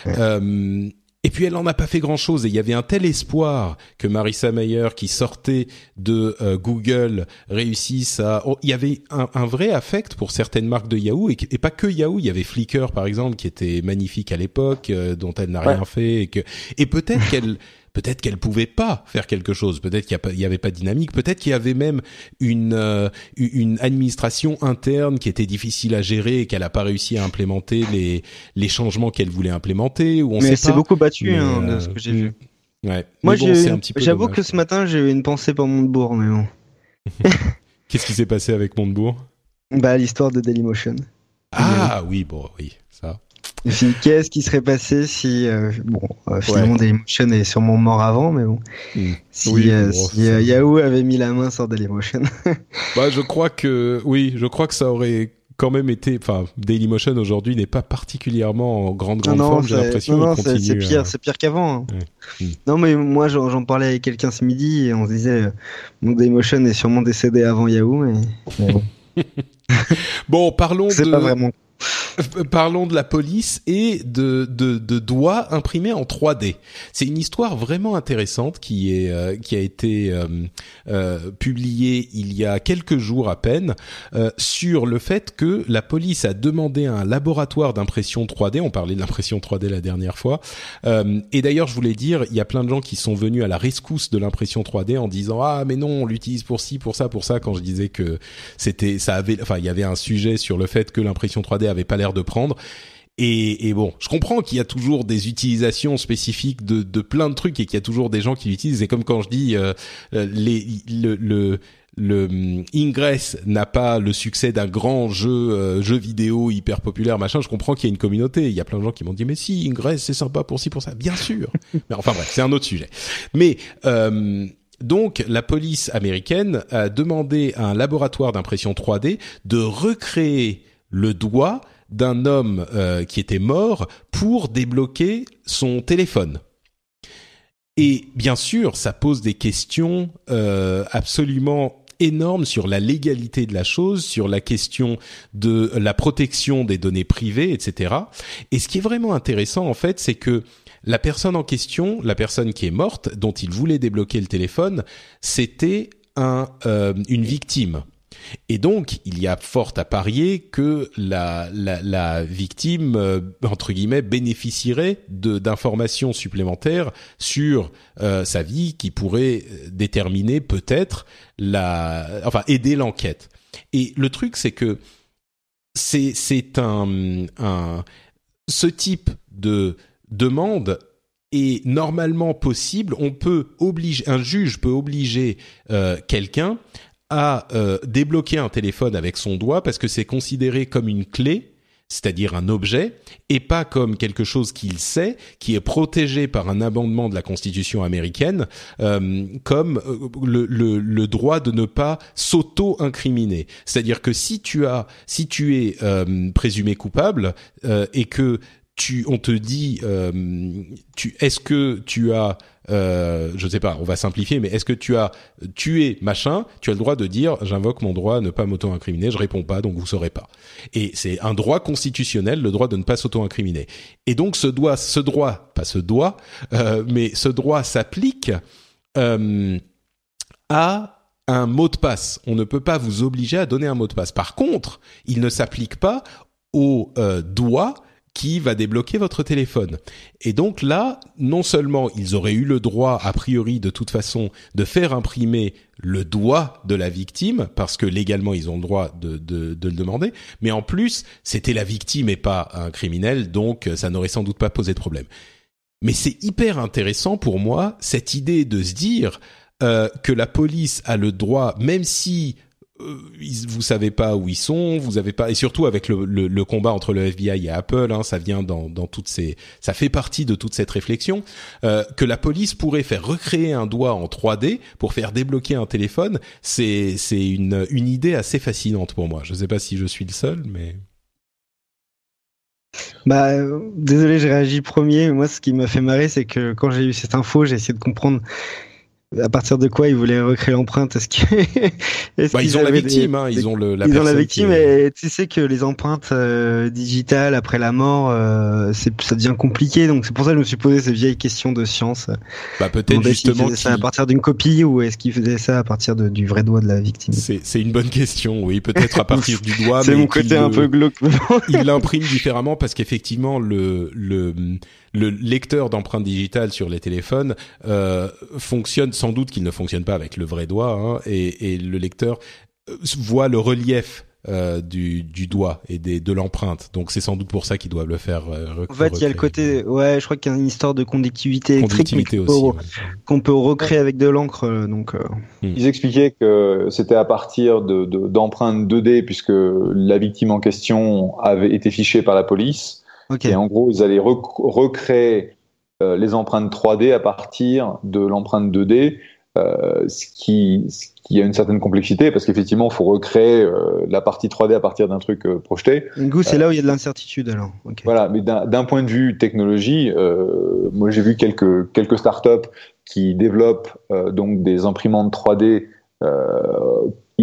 Euh, et puis elle n'en a pas fait grand-chose. Et il y avait un tel espoir que Marissa Mayer, qui sortait de euh, Google, réussisse à... Oh, il y avait un, un, vrai affect pour certaines marques de Yahoo, et, et, pas que Yahoo. Il y avait Flickr, par exemple, qui était magnifique à l'époque, euh, dont elle n'a ouais. rien fait. Et, que... et peut-être qu'elle... Peut-être qu'elle pouvait pas faire quelque chose. Peut-être qu'il n'y avait pas de dynamique. Peut-être qu'il y avait même une euh, une administration interne qui était difficile à gérer et qu'elle n'a pas réussi à implémenter les les changements qu'elle voulait implémenter. Ou on Mais c'est beaucoup battu Mais, hein, de ce que j'ai vu. Ouais. Moi, bon, j'avoue que ce matin, j'ai eu une pensée pour Montebourg, mais bon. Qu'est-ce qui s'est passé avec Montebourg? Bah, l'histoire de Dailymotion. Ah oui, bon, oui, ça. Qu'est-ce qui serait passé si euh, bon euh, finalement ouais. Dailymotion est sûrement mort avant mais bon mmh. si, oui, euh, bon, si Yahoo avait mis la main sur Dailymotion bah je crois que oui je crois que ça aurait quand même été enfin Dailymotion aujourd'hui n'est pas particulièrement en grande grande non, forme j'ai l'impression non, non c'est pire c'est pire qu'avant hein. ouais. mmh. non mais moi j'en parlais avec quelqu'un ce midi et on se disait mon Dailymotion est sûrement décédé avant Yahoo mais, mais bon. bon parlons de pas vraiment Parlons de la police et de, doigts imprimés en 3D. C'est une histoire vraiment intéressante qui est euh, qui a été euh, euh, publiée il y a quelques jours à peine euh, sur le fait que la police a demandé à un laboratoire d'impression 3D. On parlait de l'impression 3D la dernière fois. Euh, et d'ailleurs, je voulais dire, il y a plein de gens qui sont venus à la rescousse de l'impression 3D en disant ah mais non, on l'utilise pour ci, pour ça, pour ça. Quand je disais que c'était ça avait, enfin il y avait un sujet sur le fait que l'impression 3D avait pas l'air de prendre. Et, et, bon, je comprends qu'il y a toujours des utilisations spécifiques de, de plein de trucs et qu'il y a toujours des gens qui l'utilisent. Et comme quand je dis, euh, les, le, le le Ingress n'a pas le succès d'un grand jeu euh, jeu vidéo hyper populaire machin je comprends qu'il y a une communauté il y a plein de gens qui m'ont dit mais si Ingress c'est sympa pour ci pour ça bien sûr mais enfin bref c'est un autre sujet mais euh, donc la police américaine a demandé à un laboratoire d'impression 3D de recréer le doigt d'un homme euh, qui était mort pour débloquer son téléphone. Et bien sûr, ça pose des questions euh, absolument énormes sur la légalité de la chose, sur la question de la protection des données privées, etc. Et ce qui est vraiment intéressant, en fait, c'est que la personne en question, la personne qui est morte, dont il voulait débloquer le téléphone, c'était un, euh, une victime. Et donc, il y a fort à parier que la, victime, euh, entre guillemets, bénéficierait d'informations supplémentaires sur euh, sa vie qui pourraient déterminer peut-être la, enfin, aider l'enquête. Et le truc, c'est que c'est un, ce type de demande est normalement possible. On peut obliger, un juge peut obliger euh, quelqu'un à euh, débloquer un téléphone avec son doigt parce que c'est considéré comme une clé c'est-à-dire un objet, et pas comme quelque chose qu'il sait, qui est protégé par un amendement de la Constitution américaine, euh, comme le, le, droit de ne pas s'auto-incriminer. C'est-à-dire que si tu as, si tu es présumé coupable et que tu, on te dit, euh, tu, est-ce que tu as, euh, je sais pas, on va simplifier, mais est-ce que tu as tué machin Tu as le droit de dire, j'invoque mon droit à ne pas m'auto-incriminer, je réponds pas, donc vous saurez pas. Et c'est un droit constitutionnel, le droit de ne pas s'auto-incriminer. Et donc ce droit, ce droit, pas ce droit, euh, mais ce droit s'applique euh, à un mot de passe. On ne peut pas vous obliger à donner un mot de passe. Par contre, il ne s'applique pas au euh, doigt qui va débloquer votre téléphone. Et donc là, non seulement ils auraient eu le droit, a priori de toute façon, de faire imprimer le doigt de la victime, parce que légalement ils ont le droit de, de, de le demander, mais en plus, c'était la victime et pas un criminel, donc ça n'aurait sans doute pas posé de problème. Mais c'est hyper intéressant pour moi, cette idée de se dire euh, que la police a le droit, même si euh, vous savez pas où ils sont, vous avez pas et surtout avec le, le, combat entre le FBI et Apple, hein, ça vient dans, dans toutes ces, ça fait partie de toute cette réflexion euh, que la police pourrait faire recréer un doigt en 3D pour faire débloquer un téléphone. C'est c'est une une idée assez fascinante pour moi. Je sais pas si je suis le seul, mais bah, désolé, j'ai réagi premier. Moi, ce qui m'a fait marrer, c'est que quand j'ai eu cette info, j'ai essayé de comprendre à partir de quoi ils voulaient recréer l'empreinte? Est-ce que est bah, ils ont la victime, hein, ils ont le la ils ont la victime et tu sais que les empreintes euh, digitales après la mort, euh, c'est ça devient compliqué. Donc c'est pour ça que je me suis posé ces vieilles questions de science. Bah peut-être justement ça à partir d'une copie ou est-ce qu'ils faisaient ça à partir de, du vrai doigt de la victime? C'est c'est une bonne question. Oui, peut-être à partir du doigt. c'est mon côté un peu glauque. il l'imprime différemment parce qu'effectivement le le le lecteur d'empreintes digitales sur les téléphones euh, fonctionne sans doute qu'il ne fonctionne pas avec le vrai doigt, hein, et, et, le lecteur euh, voit le relief euh, du, du, doigt et des, de l'empreinte. Donc c'est sans doute pour ça qu'ils doivent le faire. Euh, en fait, il y a le côté, ouais, je crois qu'il y a une histoire de conductivité électrique qu'on peut, peut, recréer avec de l'encre. Euh, donc, hmm. ils expliquaient que c'était à partir de d'empreintes 2D puisque la victime en question avait été fichée par la police et en gros, ils allaient recréer euh, les empreintes 3D à partir de l'empreinte 2D, euh, ce, qui, ce qui a une certaine complexité parce qu'effectivement, il faut recréer euh, la partie 3D à partir d'un truc projeté. Du coup, c'est là où il y a de l'incertitude alors. Voilà, mais d'un point de vue technologie, moi j'ai vu quelques quelques startups qui développent donc des imprimantes 3D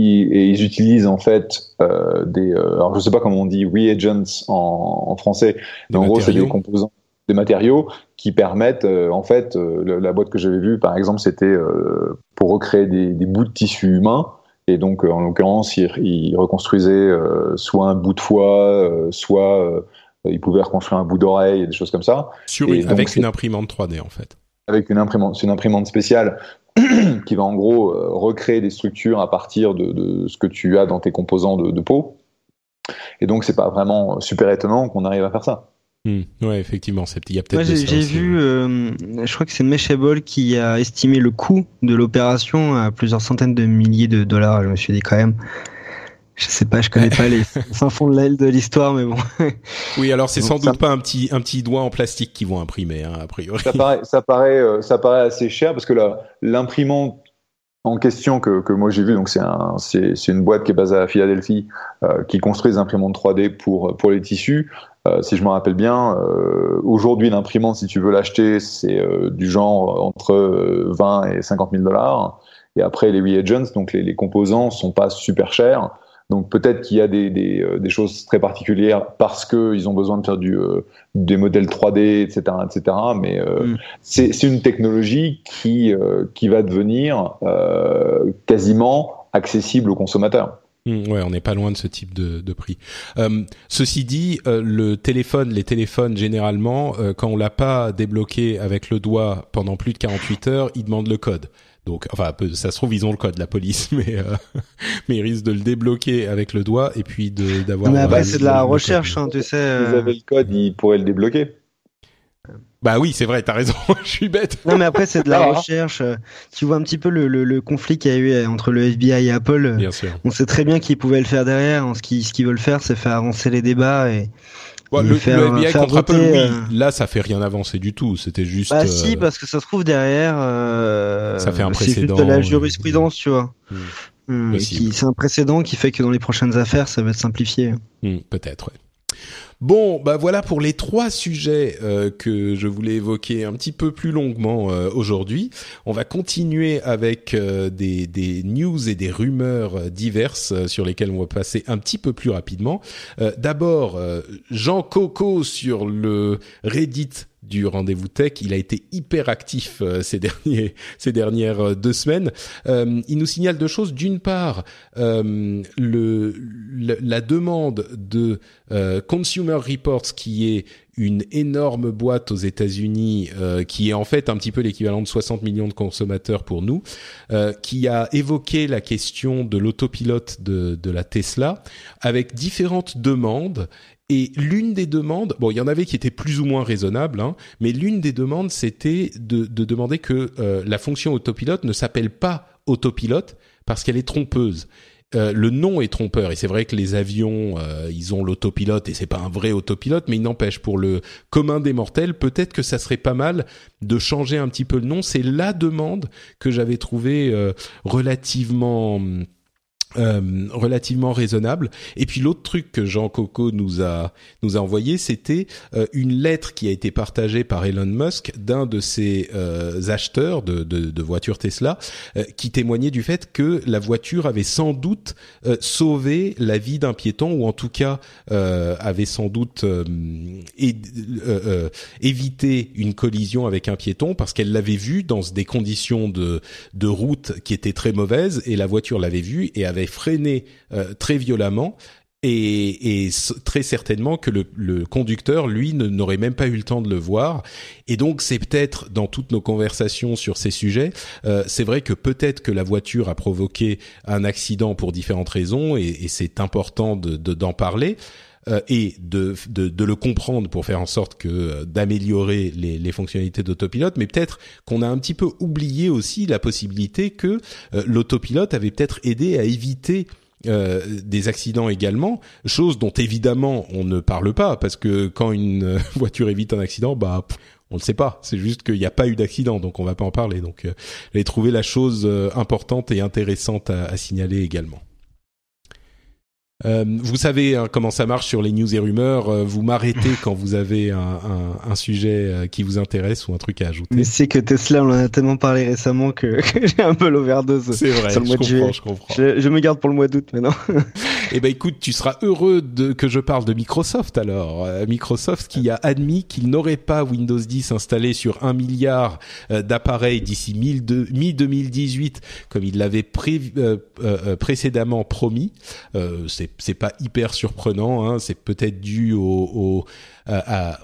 et ils utilisent en fait euh, des euh, alors je sais pas comment on dit reagents en, en français mais en gros c'est des composants des matériaux qui permettent euh, en fait euh, la boîte que j'avais vue par exemple c'était pour recréer des, des, bouts de tissu humain. Et donc en l'occurrence ils, ils, reconstruisaient soit un bout de foie soit ils pouvaient reconstruire un bout d'oreille et des choses comme ça. Sur une, avec une imprimante 3D en fait. Avec une imprimante, une imprimante spéciale qui va en gros euh, recréer des structures à partir de, de, ce que tu as dans tes composants de, de peau. Et donc, c'est pas vraiment super étonnant qu'on arrive à faire ça. Mmh. Ouais, effectivement, il y a peut-être. j'ai vu, euh, je crois que c'est Meshable qui a estimé le coût de l'opération à plusieurs centaines de milliers de dollars. Je me suis dit quand même, je sais pas, je connais pas les fins fonds de l'aile de l'histoire, mais bon. Oui, alors c'est sans doute pas un petit un petit doigt en plastique qu'ils vont imprimer, hein, a priori. Ça paraît ça paraît euh, ça paraît assez cher parce que l'imprimante en question que, que moi j'ai vu, donc c'est un, c'est, c'est une boîte qui est basée à Philadelphie, euh, qui construit des imprimantes 3D pour pour les tissus. Euh, si je me rappelle bien, euh, aujourd'hui l'imprimante, si tu veux l'acheter, c'est euh, du genre entre 20 et 50 000 dollars. Et après les reagents, donc les, les composants, sont pas super chers. Donc peut-être qu'il y a des, des, euh, des, choses très particulières parce qu'ils ont besoin de faire du, euh, des modèles 3D, etc., etc. Mais euh, mm. c'est une technologie qui, euh, qui va devenir euh, quasiment accessible aux consommateurs. Mm, ouais, on n'est pas loin de ce type de, de prix. Euh, ceci dit, le téléphone, les téléphones généralement, quand on l'a pas débloqué avec le doigt pendant plus de 48 heures, ils demandent le code. Donc, enfin, ça se trouve ils ont le code, la police, mais euh, mais ils risquent de le débloquer avec le doigt et puis de d'avoir. Mais après, c'est de la recherche, hein, tu sais. Euh... Vous avez le code, ils pourraient le débloquer. Bah oui, c'est vrai, t'as raison, je suis bête. Non mais après c'est de la recherche. Tu vois un petit peu le, le, le conflit qu'il y a eu entre le FBI et Apple. Bien sûr. On sait très bien qu'ils pouvaient le faire derrière. Ce qu'ils ce qu'ils veulent faire, c'est faire avancer les débats et Le, faire, le FBI contre Apple, oui. Euh... Là, ça fait rien avancer du tout. C'était juste. Bah si, parce que ça se trouve derrière. Euh... Ça fait un précédent. C'est de la jurisprudence, tu vois. Mmh. c'est un précédent qui fait que dans les prochaines affaires, ça va être simplifié. Mmh, Peut-être. Ouais. Bon, bah voilà pour les trois sujets euh, que je voulais évoquer un petit peu plus longuement euh, aujourd'hui. On va continuer avec euh, des, des, news et des rumeurs diverses sur lesquelles on va passer un petit peu plus rapidement. D'abord, Jean Coco sur le Reddit du rendez-vous tech. Il a été hyper actif euh, ces derniers ces dernières euh, deux semaines. Euh, il nous signale deux choses. D'une part, le, le, la demande de Consumer Reports, qui est une énorme boîte aux États-Unis euh, qui est en fait un petit peu l'équivalent de 60 millions de consommateurs pour nous, euh, qui a évoqué la question de l'autopilote de, de la Tesla avec différentes demandes et l'une des demandes, bon, il y en avait qui étaient plus ou moins raisonnables, hein, mais l'une des demandes, c'était de, de, demander que euh, la fonction autopilote ne s'appelle pas autopilote parce qu'elle est trompeuse. Euh, le nom est trompeur et c'est vrai que les avions euh, ils ont l'autopilote et c'est pas un vrai autopilote mais il n'empêche pour le commun des mortels peut-être que ça serait pas mal de changer un petit peu le nom c'est la demande que j'avais trouvé euh, relativement euh, relativement raisonnable. Et puis l'autre truc que Jean Coco nous a nous a envoyé, c'était euh, une lettre qui a été partagée par Elon Musk d'un de ses euh, acheteurs de, de, de, voitures Tesla, euh, qui témoignait du fait que la voiture avait sans doute euh, sauvé la vie d'un piéton, ou en tout cas avait sans doute évité une collision avec un piéton parce qu'elle l'avait vu dans des conditions de de route qui étaient très mauvaises et la voiture l'avait vu et avait freiné euh, très violemment et, très certainement que le, conducteur, lui, n'aurait même pas eu le temps de le voir. Et donc, c'est peut-être dans toutes nos conversations sur ces sujets, euh, c'est vrai que peut-être que la voiture a provoqué un accident pour différentes raisons, et, c'est important de, d'en parler. Euh, et de, de, de, le comprendre pour faire en sorte que euh, d'améliorer les, les, fonctionnalités d'autopilote, mais peut-être qu'on a un petit peu oublié aussi la possibilité que euh, l'autopilote avait peut-être aidé à éviter euh, des accidents également, chose dont évidemment on ne parle pas parce que quand une voiture évite un accident, bah on le sait pas. C'est juste qu'il n'y a pas eu d'accident, donc on va pas en parler. Donc, euh, j'ai trouvé la chose importante et intéressante à, à signaler également. Euh, vous savez hein, comment ça marche sur les news et rumeurs. Euh, vous m'arrêtez quand vous avez un, un, un, sujet euh, qui vous intéresse ou un truc à ajouter. Mais c'est que Tesla, on en a tellement parlé récemment que, que j'ai un peu l'overdose. C'est vrai, sur le mois je, de comprends, je comprends. Je, je, me garde pour le mois d'août maintenant. eh ben écoute, tu seras heureux de que je parle de Microsoft alors. Euh, Microsoft qui a admis qu'il n'aurait pas Windows 10 installé sur un milliard euh, d'appareils d'ici mi-2018 comme il l'avait pré précédemment promis. c'est c'est pas hyper surprenant. Hein, c'est peut-être dû au, au, à,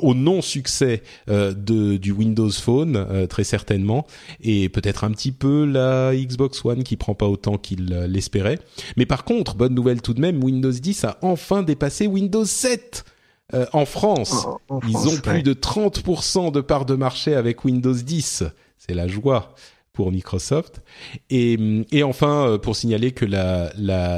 au non succès euh, du Windows Phone euh, très certainement et peut-être un petit peu la Xbox One qui prend pas autant qu'il euh, l'espérait. Mais par contre, bonne nouvelle tout de même, Windows 10 a enfin dépassé Windows 7. Euh, en France, en ils France, ont plus de 30% de part de marché avec Windows 10. C'est la joie pour Microsoft. Et, et enfin, euh, pour signaler que la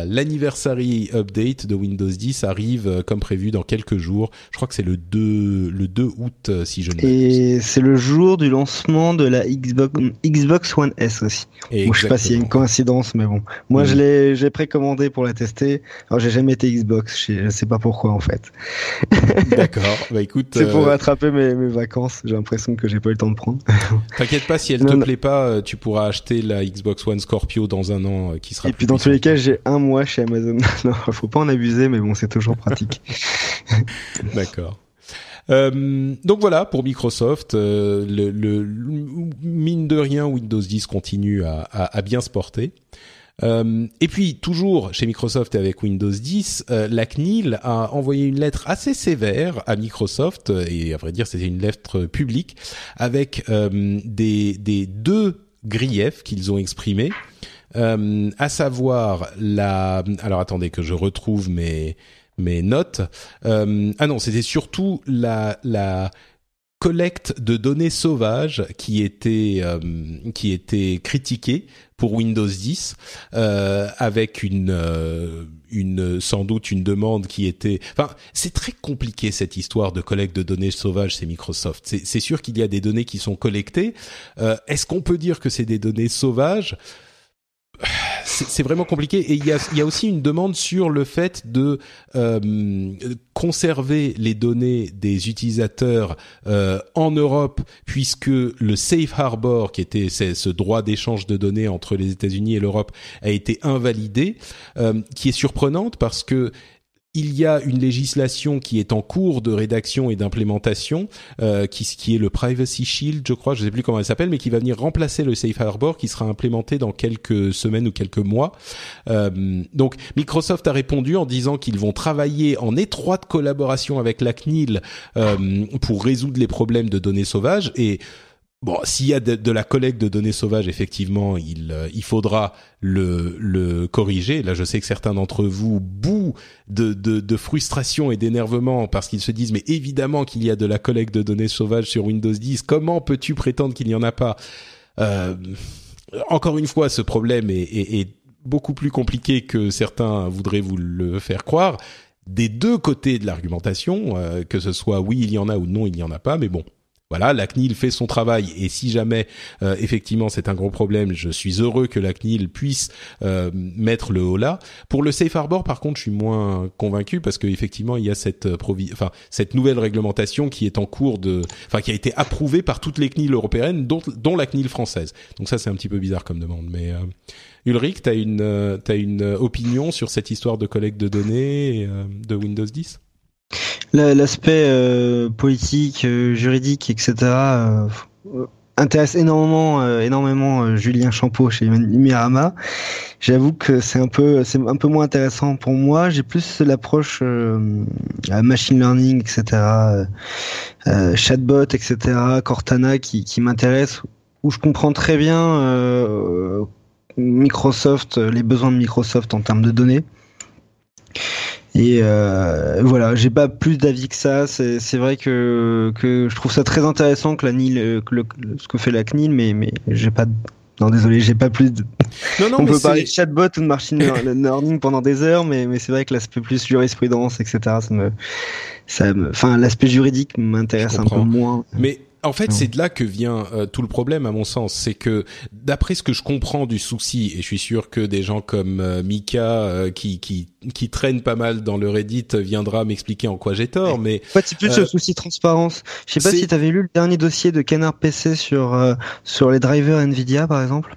l'anniversary update de Windows 10 arrive euh, comme prévu dans quelques jours. Je crois que c'est le 2 le 2 août euh, si je ne Et c'est le jour du lancement de la Xbox Xbox One S aussi. Bon, je sais pas s'il y a une coïncidence, mais bon. Moi, je l'ai j'ai précommandé pour la tester. Alors, j'ai jamais été Xbox. Je sais pas pourquoi en fait. D'accord. Bah écoute. c'est pour rattraper mes, mes vacances. J'ai l'impression que j'ai pas eu le temps de prendre. T'inquiète pas, si elle te plaît pas, tu pourras acheter la Xbox One Scorpio dans un an, euh, qui sera. Et puis dans tous les cas, j'ai un mois chez Amazon. non, faut pas en abuser, mais bon, c'est toujours pratique. D'accord. Euh, donc voilà pour Microsoft, euh, le, le, mine de rien Windows 10 continue à, à, à bien se porter. Euh, et puis toujours chez Microsoft et avec Windows 10, euh, la CNIL a envoyé une lettre assez sévère à Microsoft et à vrai dire c'était une lettre publique avec euh, des, des deux griefs qu'ils ont exprimés. Euh, à savoir la alors attendez que je retrouve mes mes notes euh, ah non c'était surtout la la collecte de données sauvages qui était euh, qui était critiquée pour Windows 10 euh, avec une euh, une sans doute une demande qui était enfin c'est très compliqué cette histoire de collecte de données sauvages c'est Microsoft. C'est c'est sûr qu'il y a des données qui sont collectées. Euh, est-ce qu'on peut dire que c'est des données sauvages? C'est vraiment compliqué. Et il y a, y a aussi une demande sur le fait de euh, conserver les données des utilisateurs euh, en Europe puisque le safe harbor qui était ce droit d'échange de données entre les États-Unis et l'Europe a été invalidé euh, qui est surprenante parce que il y a une législation qui est en cours de rédaction et d'implémentation, euh, qui, est le Privacy Shield, je crois, je ne sais plus comment elle s'appelle, mais qui va venir remplacer le Safe Harbor, qui sera implémenté dans quelques semaines ou quelques mois. Euh, donc Microsoft a répondu en disant qu'ils vont travailler en étroite collaboration avec la CNIL euh, pour résoudre les problèmes de données sauvages et Bon, s'il y a de, la collecte de données sauvages, effectivement, il, euh, il faudra le, le corriger. Là, je sais que certains d'entre vous bouent de, de, frustration et d'énervement parce qu'ils se disent, mais évidemment qu'il y a de la collecte de données sauvages sur Windows 10. Comment peux-tu prétendre qu'il n'y en a pas? Euh, Encore une fois, ce problème est beaucoup plus compliqué que certains voudraient vous le faire croire. Des deux côtés de l'argumentation, euh, que ce soit oui, il y en a ou non, il n'y en a pas, mais bon, voilà, la CNIL fait son travail et si jamais euh, effectivement c'est un gros problème, je suis heureux que la CNIL puisse euh, mettre le haut là. Pour le safe harbor, par contre, je suis moins convaincu parce qu'effectivement il y a cette euh, enfin cette nouvelle réglementation qui est en cours de, enfin qui a été approuvée par toutes les CNIL européennes, dont, dont la CNIL française. Donc ça c'est un petit peu bizarre comme demande, mais Ulrich, t'as une t'as une opinion sur cette histoire de collecte de données de Windows 10 L'aspect euh, politique, euh, juridique, etc. Euh, intéresse énormément, énormément Julien Champeau chez Mirama. J'avoue que c'est un peu, c'est un peu moins intéressant pour moi. J'ai plus l'approche machine learning, etc. chatbot, etc. Cortana qui, qui m'intéresse, où je comprends très bien Microsoft, les besoins de Microsoft en termes de données. Et euh, voilà, j'ai pas plus d'avis que ça. C'est vrai que, que je trouve ça très intéressant que la NIL, euh, que le, ce que fait la CNIL, mais mais j'ai pas. Non, désolé, j'ai pas plus de. Non, non, On peut parler de chatbot ou de machine learning pendant des heures, mais mais c'est vrai que l'aspect plus jurisprudence, etc. Ça me, ça me, enfin l'aspect juridique m'intéresse un peu moins. Mais en fait, c'est de là que vient euh, tout le problème, à mon sens. C'est que, d'après ce que je comprends du souci, et je suis sûr que des gens comme euh, Mika, euh, qui, qui, qui traînent pas mal dans le Reddit, viendra m'expliquer en quoi j'ai tort, mais... En fait, c'est plus le souci transparence. Je sais pas si tu avais lu le dernier dossier de Canard PC sur, sur les drivers Nvidia, par exemple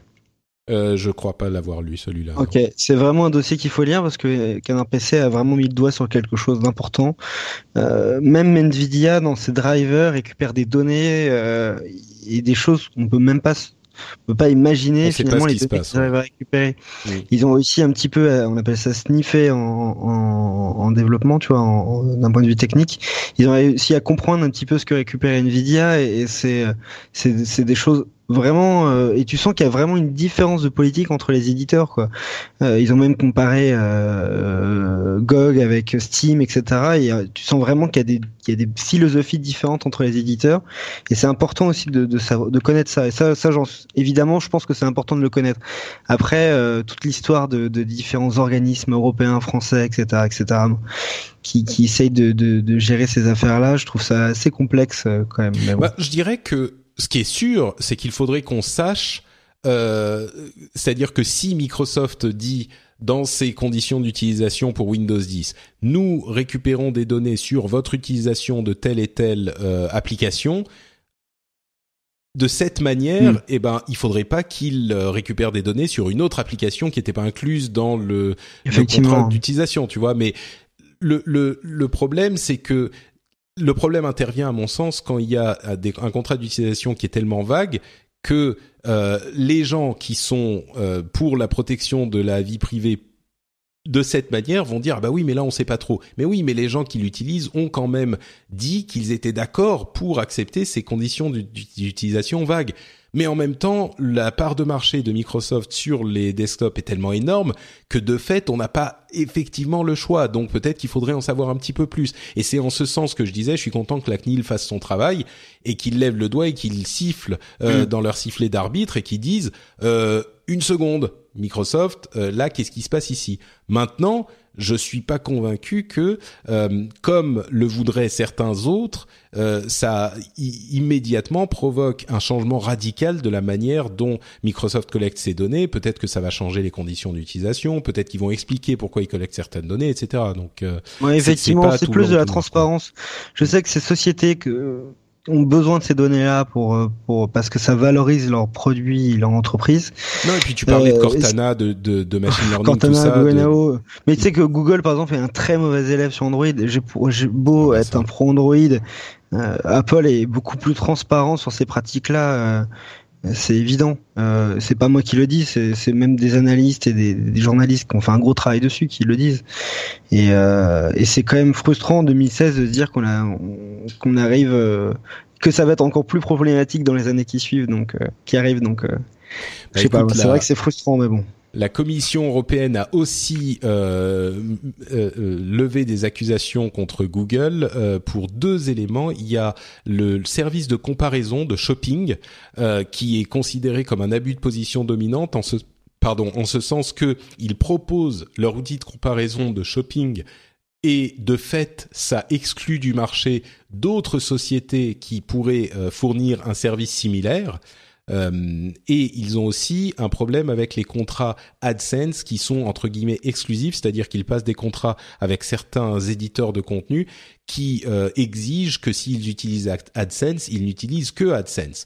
euh, je crois pas l'avoir lu celui-là. Ok, c'est vraiment un dossier qu'il faut lire parce que Canard PC a vraiment mis le doigt sur quelque chose d'important. Euh, même Nvidia dans ses drivers récupère des données euh, et des choses qu'on peut même pas peut pas imaginer finalement les données qu'ils arrivent à récupérer. Ils ont aussi un petit peu, on appelle ça sniffer en, en, en développement, tu vois, d'un point de vue technique. Ils ont réussi à comprendre un petit peu ce que récupère Nvidia et, et c'est c'est des choses vraiment, euh, et tu sens qu'il y a vraiment une différence de politique entre les éditeurs, quoi. Euh, ils ont même comparé euh, GOG avec Steam, etc. Et tu sens vraiment qu'il y a des, il y a des philosophies différentes entre les éditeurs, et c'est important aussi de, de, savoir, de connaître ça. Et ça, ça, évidemment, je pense que c'est important de le connaître. Après, toute l'histoire de, de, différents organismes européens, français, etc., etc., qui, qui essayent de, de, de gérer ces affaires-là, je trouve ça assez complexe quand même. Bah, je dirais que ce qui est sûr, c'est qu'il faudrait qu'on sache, euh, c'est-à-dire que si Microsoft dit dans ses conditions d'utilisation pour Windows 10, nous récupérons des données sur votre utilisation de telle et telle euh, application. De cette manière, hmm. eh ben, il faudrait pas qu'il euh, récupère des données sur une autre application qui n'était pas incluse dans le, le contrat d'utilisation, tu vois. Mais le, le, le problème, c'est que le problème intervient à mon sens quand il y a euh, un contrat d'utilisation qui est tellement vague que euh, les gens qui sont euh, pour la protection de la vie privée de cette manière vont dire ah bah oui mais là on sait pas trop. Mais oui mais les gens qui l'utilisent ont quand même dit qu'ils étaient d'accord pour accepter ces conditions d'utilisation vagues mais en même temps, la part de marché de Microsoft sur les desktops est tellement énorme que de fait, on n'a pas effectivement le choix. Donc peut-être qu'il faudrait en savoir un petit peu plus. Et c'est en ce sens que je disais, je suis content que la CNIL fasse son travail et qu'il lève le doigt et qu'il siffle euh, mm. dans leur sifflet d'arbitre et qu'ils disent euh, une seconde, Microsoft, euh, là, qu'est-ce qui se passe ici? Maintenant, je suis pas convaincu que, euh, comme le voudraient certains autres, euh, ça immédiatement provoque un changement radical de la manière dont Microsoft collecte ses données. Peut-être que ça va changer les conditions d'utilisation, peut-être qu'ils vont expliquer pourquoi ils collectent certaines données, etc. Donc, euh, effectivement, c'est plus de la transparence. Je sais que ces sociétés que ont besoin de ces données-là pour, euh, pour parce que ça valorise leurs produits, leur entreprise. Non, et puis tu parlais de euh, Cortana, de, de, de machine learning, Cortana, tout ça. De... Mais tu sais que Google, par exemple, est un très mauvais élève sur Android. J'ai beau être un pro Android, euh, Apple est beaucoup plus transparent sur ces pratiques-là. C'est évident. Euh, c'est pas moi qui le dis, c'est même des analystes et des, des, journalistes qui ont fait un gros travail dessus qui le disent. Et, euh, et c'est quand même frustrant en 2016 de se dire qu'on a qu'on arrive euh, que ça va être encore plus problématique dans les années qui suivent, donc euh, qui arrivent. Donc, euh, je sais bah, pas. C'est vrai que c'est frustrant, mais bon. La Commission européenne a aussi euh, euh, euh, levé des accusations contre Google pour deux éléments. Il y a le service de comparaison de shopping qui est considéré comme un abus de position dominante en ce pardon en ce sens que ils proposent leur outil de comparaison de shopping et de fait, ça exclut du marché d'autres sociétés qui pourraient fournir un service similaire. Euh, et ils ont aussi un problème avec les contrats AdSense qui sont entre guillemets exclusifs, c'est-à-dire qu'ils passent des contrats avec certains éditeurs de contenu qui euh, exigent que s'ils utilisent AdSense, ils n'utilisent que AdSense.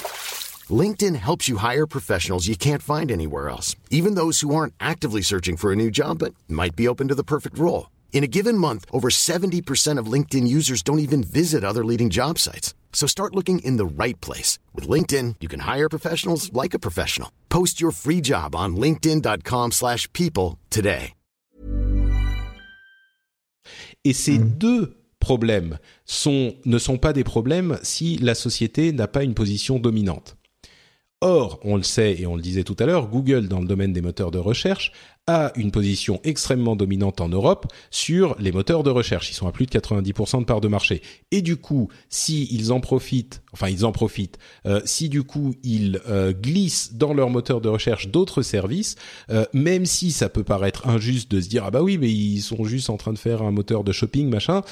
LinkedIn helps you hire professionals you can't find anywhere else, even those who aren't actively searching for a new job but might be open to the perfect role. In a given month, over 70% of LinkedIn users don't even visit other leading job sites. So start looking in the right place. With LinkedIn, you can hire professionals like a professional. Post your free job on linkedin.com slash people today. Et ces mmh. deux problèmes sont, ne sont pas des problèmes si la société n'a pas une position dominante. Or, on le sait et on le disait tout à l'heure, Google, dans le domaine des moteurs de recherche, a une position extrêmement dominante en Europe sur les moteurs de recherche. Ils sont à plus de 90% de part de marché. Et du coup, si ils en profitent, enfin ils en profitent, euh, si du coup ils euh, glissent dans leur moteur de recherche d'autres services, euh, même si ça peut paraître injuste de se dire ah bah oui mais ils sont juste en train de faire un moteur de shopping machin,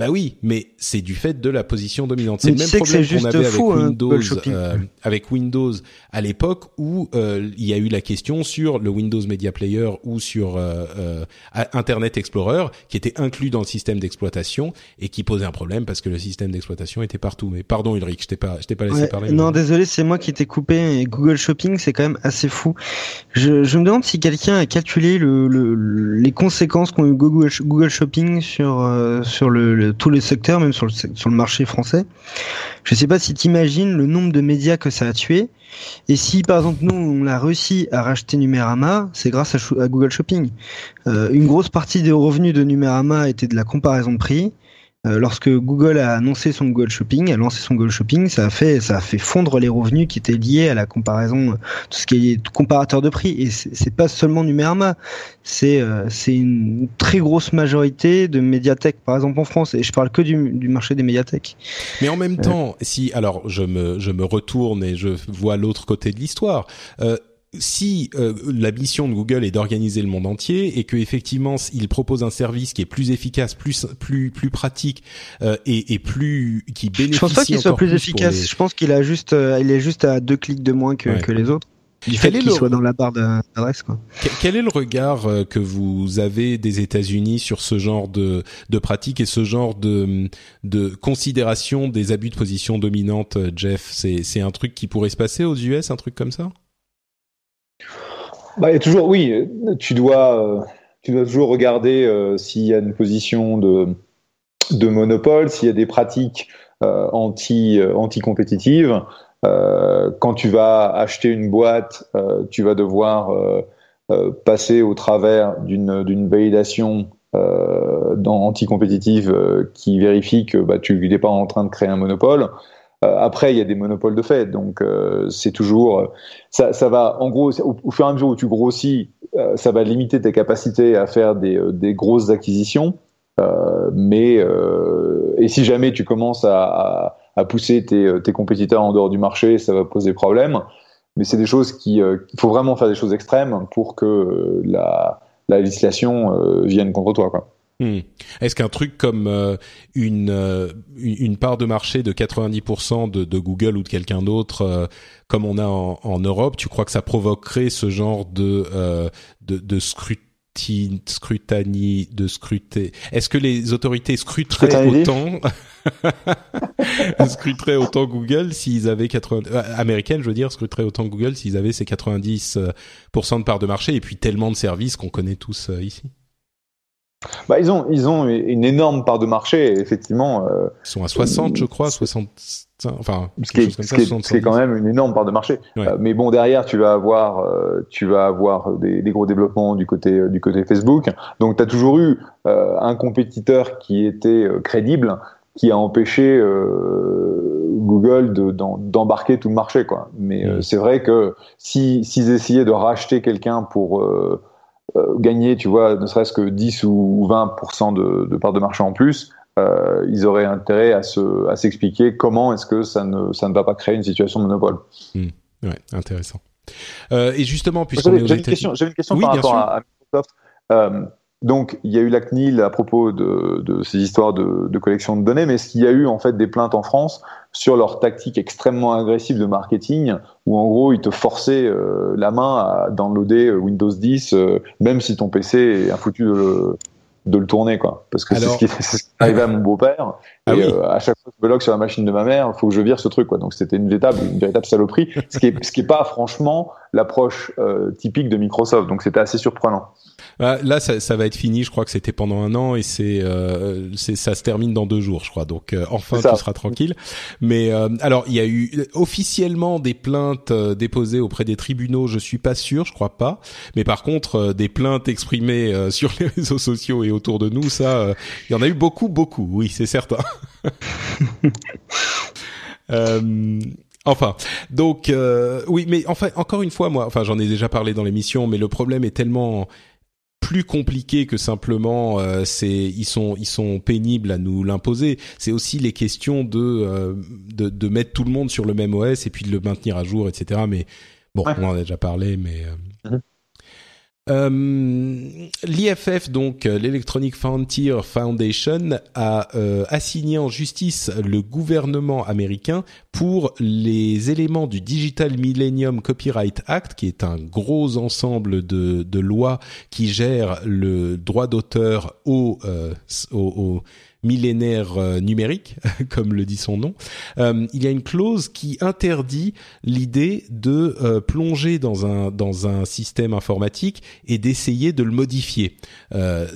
Bah oui, mais c'est du fait de la position dominante. C'est le même problème qu'on juste avait fou, avec hein, Windows, euh, avec Windows à l'époque où euh, il y a eu la question sur le Windows Media Player ou sur euh, euh, Internet Explorer qui était inclus dans le système d'exploitation et qui posait un problème parce que le système d'exploitation était partout. Mais pardon Ulrich, je t'ai pas, je t'ai pas laissé Ouais, parler. non, mais- désolé, c'est moi qui t'ai coupé. Et Google Shopping, c'est quand même assez fou. Je, je me demande si quelqu'un a calculé le, le- le- les conséquences qu'ont eu Google, Google Shopping sur euh, sur le, le- tous les secteurs, même sur le marché français. Je sais pas si t'imagines le nombre de médias que ça a tué. Et si par exemple nous on a réussi à racheter Numérama, c'est grâce à Google Shopping. Euh, une grosse partie des revenus de Numérama était de la comparaison de prix. Euh, lorsque Google a annoncé son Google Shopping, a lancé son Google Shopping, ça a fait ça a fait fondre les revenus qui étaient liés à la comparaison, euh, tout ce qui est comparateur de prix. Et c'est pas seulement Numérama, c'est euh, c'est une très grosse majorité de médiathèques, par exemple en France. Et je parle que du, du marché des médiathèques. Mais en même temps, si alors je me je me retourne et je vois l'autre côté de l'histoire. Euh, si euh, la mission de Google est d'organiser le monde entier et que effectivement il propose un service qui est plus efficace, plus plus plus pratique euh, et, et plus qui bénéficie Je pense pas qu'il soit plus efficace. les- Je pense qu'il a juste euh, il est juste à deux clics de moins que, Ouais. que les autres. Du fait qu'il le- soit dans la barre d'adresse quoi. Quel- est le regard euh, que vous avez des États-Unis sur ce genre de, de pratique et ce genre de, de considération des abus de position dominante, euh, Jeff? C'est c'est un truc qui pourrait se passer aux US, un truc comme ça? Bah, a toujours, oui, euh, tu dois, euh, tu dois toujours regarder euh, s'il y a une position de, de monopole, s'il y a des pratiques anti, anti-compétitives. Quand tu vas acheter une boîte, tu vas devoir passer au travers d'une validation euh, anti-compétitive euh, qui vérifie que bah, tu n'es pas en train de créer un monopole. Euh, après, il y a des monopoles de fait, donc euh, c'est toujours ça, ça va, en gros, au, fur et à mesure où tu grossis, euh, ça va limiter tes capacités à faire des, euh, des grosses acquisitions. Euh, mais euh, et si jamais tu commences à, à, à pousser tes, euh, tes, compétiteurs en dehors du marché, ça va poser problème. Mais c'est des choses qui, euh, il faut vraiment faire des choses extrêmes pour que euh, la, la législation euh, vienne contre toi, quoi. Hmm. Est-ce qu'un truc comme euh, une, euh, une part de marché de 90% de, de, Google ou de quelqu'un d'autre, euh, comme on a en, en, Europe, tu crois que ça provoquerait ce genre de, euh, de, de scrutin, scrutanie, de scruter? Est-ce que les autorités scruteraient autant, scruteraient autant Google s'ils avaient 80, euh, américaines, je veux dire, scruteraient autant Google s'ils avaient ces 90% de part de marché et puis tellement de services qu'on connaît tous euh, ici? Bah, ils ont ils ont une énorme part de marché effectivement. Euh, ils sont à 60 je crois, 60 enfin ce qui, est, ce, ça, qui est, 70. ce qui est quand même une énorme part de marché. Ouais. Euh, mais bon derrière tu vas avoir euh, tu vas avoir des, des, gros développements du côté du côté Facebook. Donc tu as toujours eu un compétiteur qui était crédible qui a empêché Google d'embarquer de, tout le marché quoi. Mais c'est vrai que si s'ils essayaient de racheter quelqu'un pour gagner, tu vois, ne serait-ce que 10 ou 20% de, de part de marché en plus, euh, ils auraient intérêt à se, à s'expliquer comment est-ce que ça ne, ça ne va pas créer une situation de monopole. Mmh. Ouais, intéressant. Euh, et justement, puisqu'on est aux J'ai une question, j'ai une question oui, par rapport à Microsoft. Euh, donc, il y a eu la CNIL à propos de, de ces histoires de, de, collection de données, mais est-ce qu'il y a eu en fait des plaintes en France sur leur tactique extrêmement agressive de marketing, où en gros ils te forçaient euh, la main à downloader Windows 10, euh, même si ton PC est foutu de le, de le tourner, quoi. Parce que c'est ce qui, ce qui est arrivé à mon beau-père. Ah et oui. euh, à chaque fois que je me log sur la machine de ma mère, il faut que je vire ce truc, quoi. Donc c'était une véritable, une véritable saloperie, ce qui est, ce qui est pas franchement l'approche euh, typique de Microsoft. Donc c'était assez surprenant. Là, ça, ça, va être fini. Je crois que c'était pendant un an et c'est, euh, ça se termine dans deux jours, je crois. Donc euh, enfin, tu seras tranquille. Mais euh, alors, il y a eu officiellement des plaintes euh, déposées auprès des tribunaux. Je suis pas sûr, je crois pas. Mais par contre, euh, des plaintes exprimées euh, sur les réseaux sociaux et autour de nous, ça, euh, il y en a eu beaucoup, beaucoup. Oui, c'est certain. Euh, Enfin, donc euh, oui, mais enfin encore une fois, moi, enfin j'en ai déjà parlé dans l'émission, mais le problème est tellement plus compliqué que simplement euh, c'est ils sont ils sont pénibles à nous l'imposer. C'est aussi les questions de, euh, de de mettre tout le monde sur le même OS et puis de le maintenir à jour, etc. Mais bon, Ouais. on en a déjà parlé, mais. Euh... Mhm. Euh, L'IFF, donc l'Electronic Frontier Foundation, a euh, assigné en justice le gouvernement américain pour les éléments du Digital Millennium Copyright Act, qui est un gros ensemble de, de lois qui gèrent le droit d'auteur au, euh, au millénaire euh, numérique, comme le dit son nom, euh, il y a une clause qui interdit l'idée de euh, plonger dans un dans un système informatique et d'essayer de le modifier.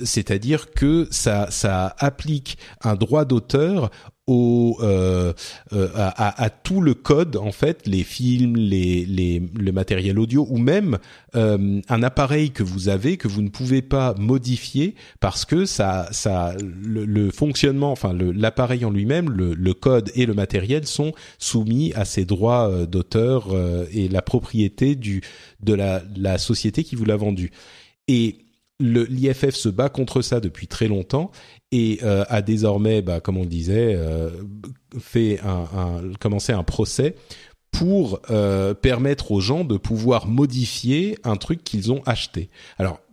C'est-à-dire que ça ça applique un droit d'auteur au euh, euh, à, à, tout le code en fait, les films, les, les le matériel audio ou même euh, un appareil que vous avez que vous ne pouvez pas modifier parce que ça ça le, le fonctionnement, enfin l'appareil en lui-même, le, le, code et le matériel sont soumis à ces droits euh, d'auteur euh, et la propriété du de la, la société qui vous l'a vendu. Et l'IFF se bat contre ça depuis très longtemps et euh, a désormais, bah, comme on le disait, euh, fait un, un, commencé un procès pour euh, permettre aux gens de pouvoir modifier un truc qu'ils ont acheté.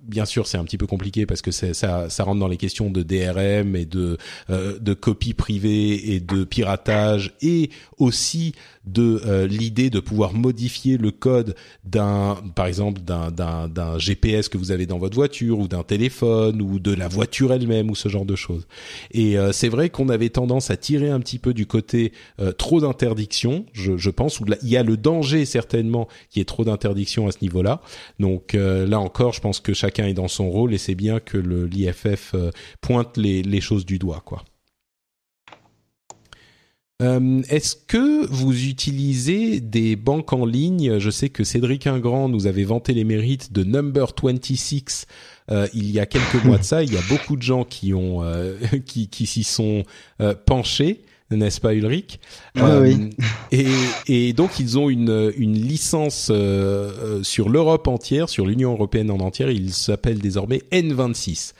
Bien sûr, c'est un petit peu compliqué parce que ça, ça rentre dans les questions de DRM et de euh, de copie privée et de piratage et aussi de euh, l'idée de pouvoir modifier le code d'un, par exemple, d'un, d'un, GPS que vous avez dans votre voiture ou d'un téléphone ou de la voiture elle-même ou ce genre de choses. Et euh, c'est vrai qu'on avait tendance à tirer un petit peu du côté euh, trop d'interdictions, je, je pense, où il y a le danger certainement qu'il y ait trop d'interdictions à ce niveau-là. Donc là encore, je pense que chacun est dans son rôle et c'est bien que l'IFF pointe les, choses du doigt. Euh, Est-ce que vous utilisez des banques en ligne? Je sais que Cédric Ingrand nous avait vanté les mérites de Number 26 euh, il y a quelques mois de ça. Il y a beaucoup de gens qui euh, s'y sont euh, penchés n'est-ce pas Ulrich? Ah, oui. et, et, donc ils ont une, une licence euh, sur l'Europe entière, sur l'Union européenne en entière. Ils s'appellent désormais N26.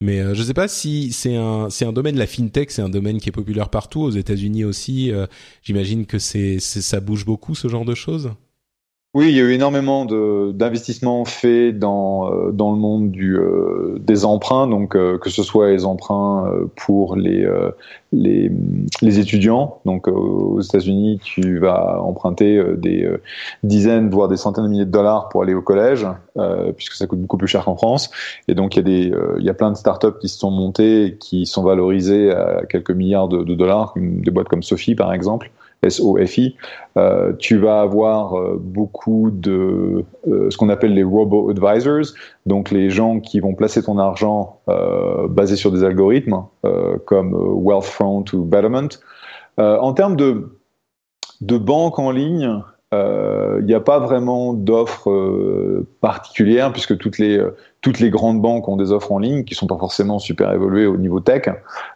Mais euh, je ne sais pas si c'est un c'est un domaine la fintech, c'est un domaine qui est populaire partout aux États-Unis aussi. Euh, J'imagine que c'est ça bouge beaucoup ce genre de choses? Oui, il y a eu énormément d'investissements faits dans euh, dans le monde du euh, des emprunts, donc euh, que ce soit les emprunts pour les les, les étudiants. Donc aux États-Unis, tu vas emprunter des dizaines voire des centaines de milliers de dollars pour aller au collège, puisque ça coûte beaucoup plus cher qu'en France. Et donc il y a des il y a plein de startups qui se sont montées, qui sont valorisées à quelques milliards de, de dollars, des boîtes comme Sophie par exemple. SOFI, euh, tu vas avoir euh, beaucoup de euh, ce qu'on appelle les robo-advisors, donc les gens qui vont placer ton argent basé sur des algorithmes comme Wealthfront ou Betterment. en termes de, de banques en ligne, il n'y a pas vraiment d'offres particulières puisque toutes les toutes les grandes banques ont des offres en ligne qui sont pas forcément super évoluées au niveau tech,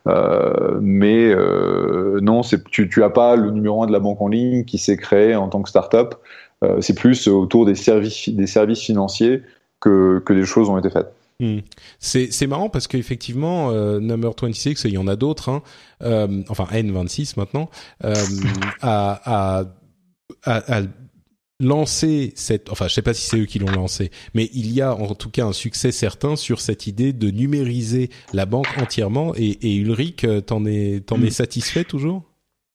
euh, mais euh, non, tu, tu as pas le numéro un de la banque en ligne qui s'est créé en tant que startup. Euh, c'est plus autour des services des services financiers que que des choses ont été faites. Hmm. C'est marrant parce qu'effectivement, euh, Number 26, il y en a d'autres, hein, euh, enfin N26 maintenant, euh, a, a, a, a lancé cette, enfin je sais pas si c'est eux qui l'ont lancé, mais il y a en tout cas un succès certain sur cette idée de numériser la banque entièrement. Et, et Ulrich, euh, t'en es, t'en es mm. satisfait toujours?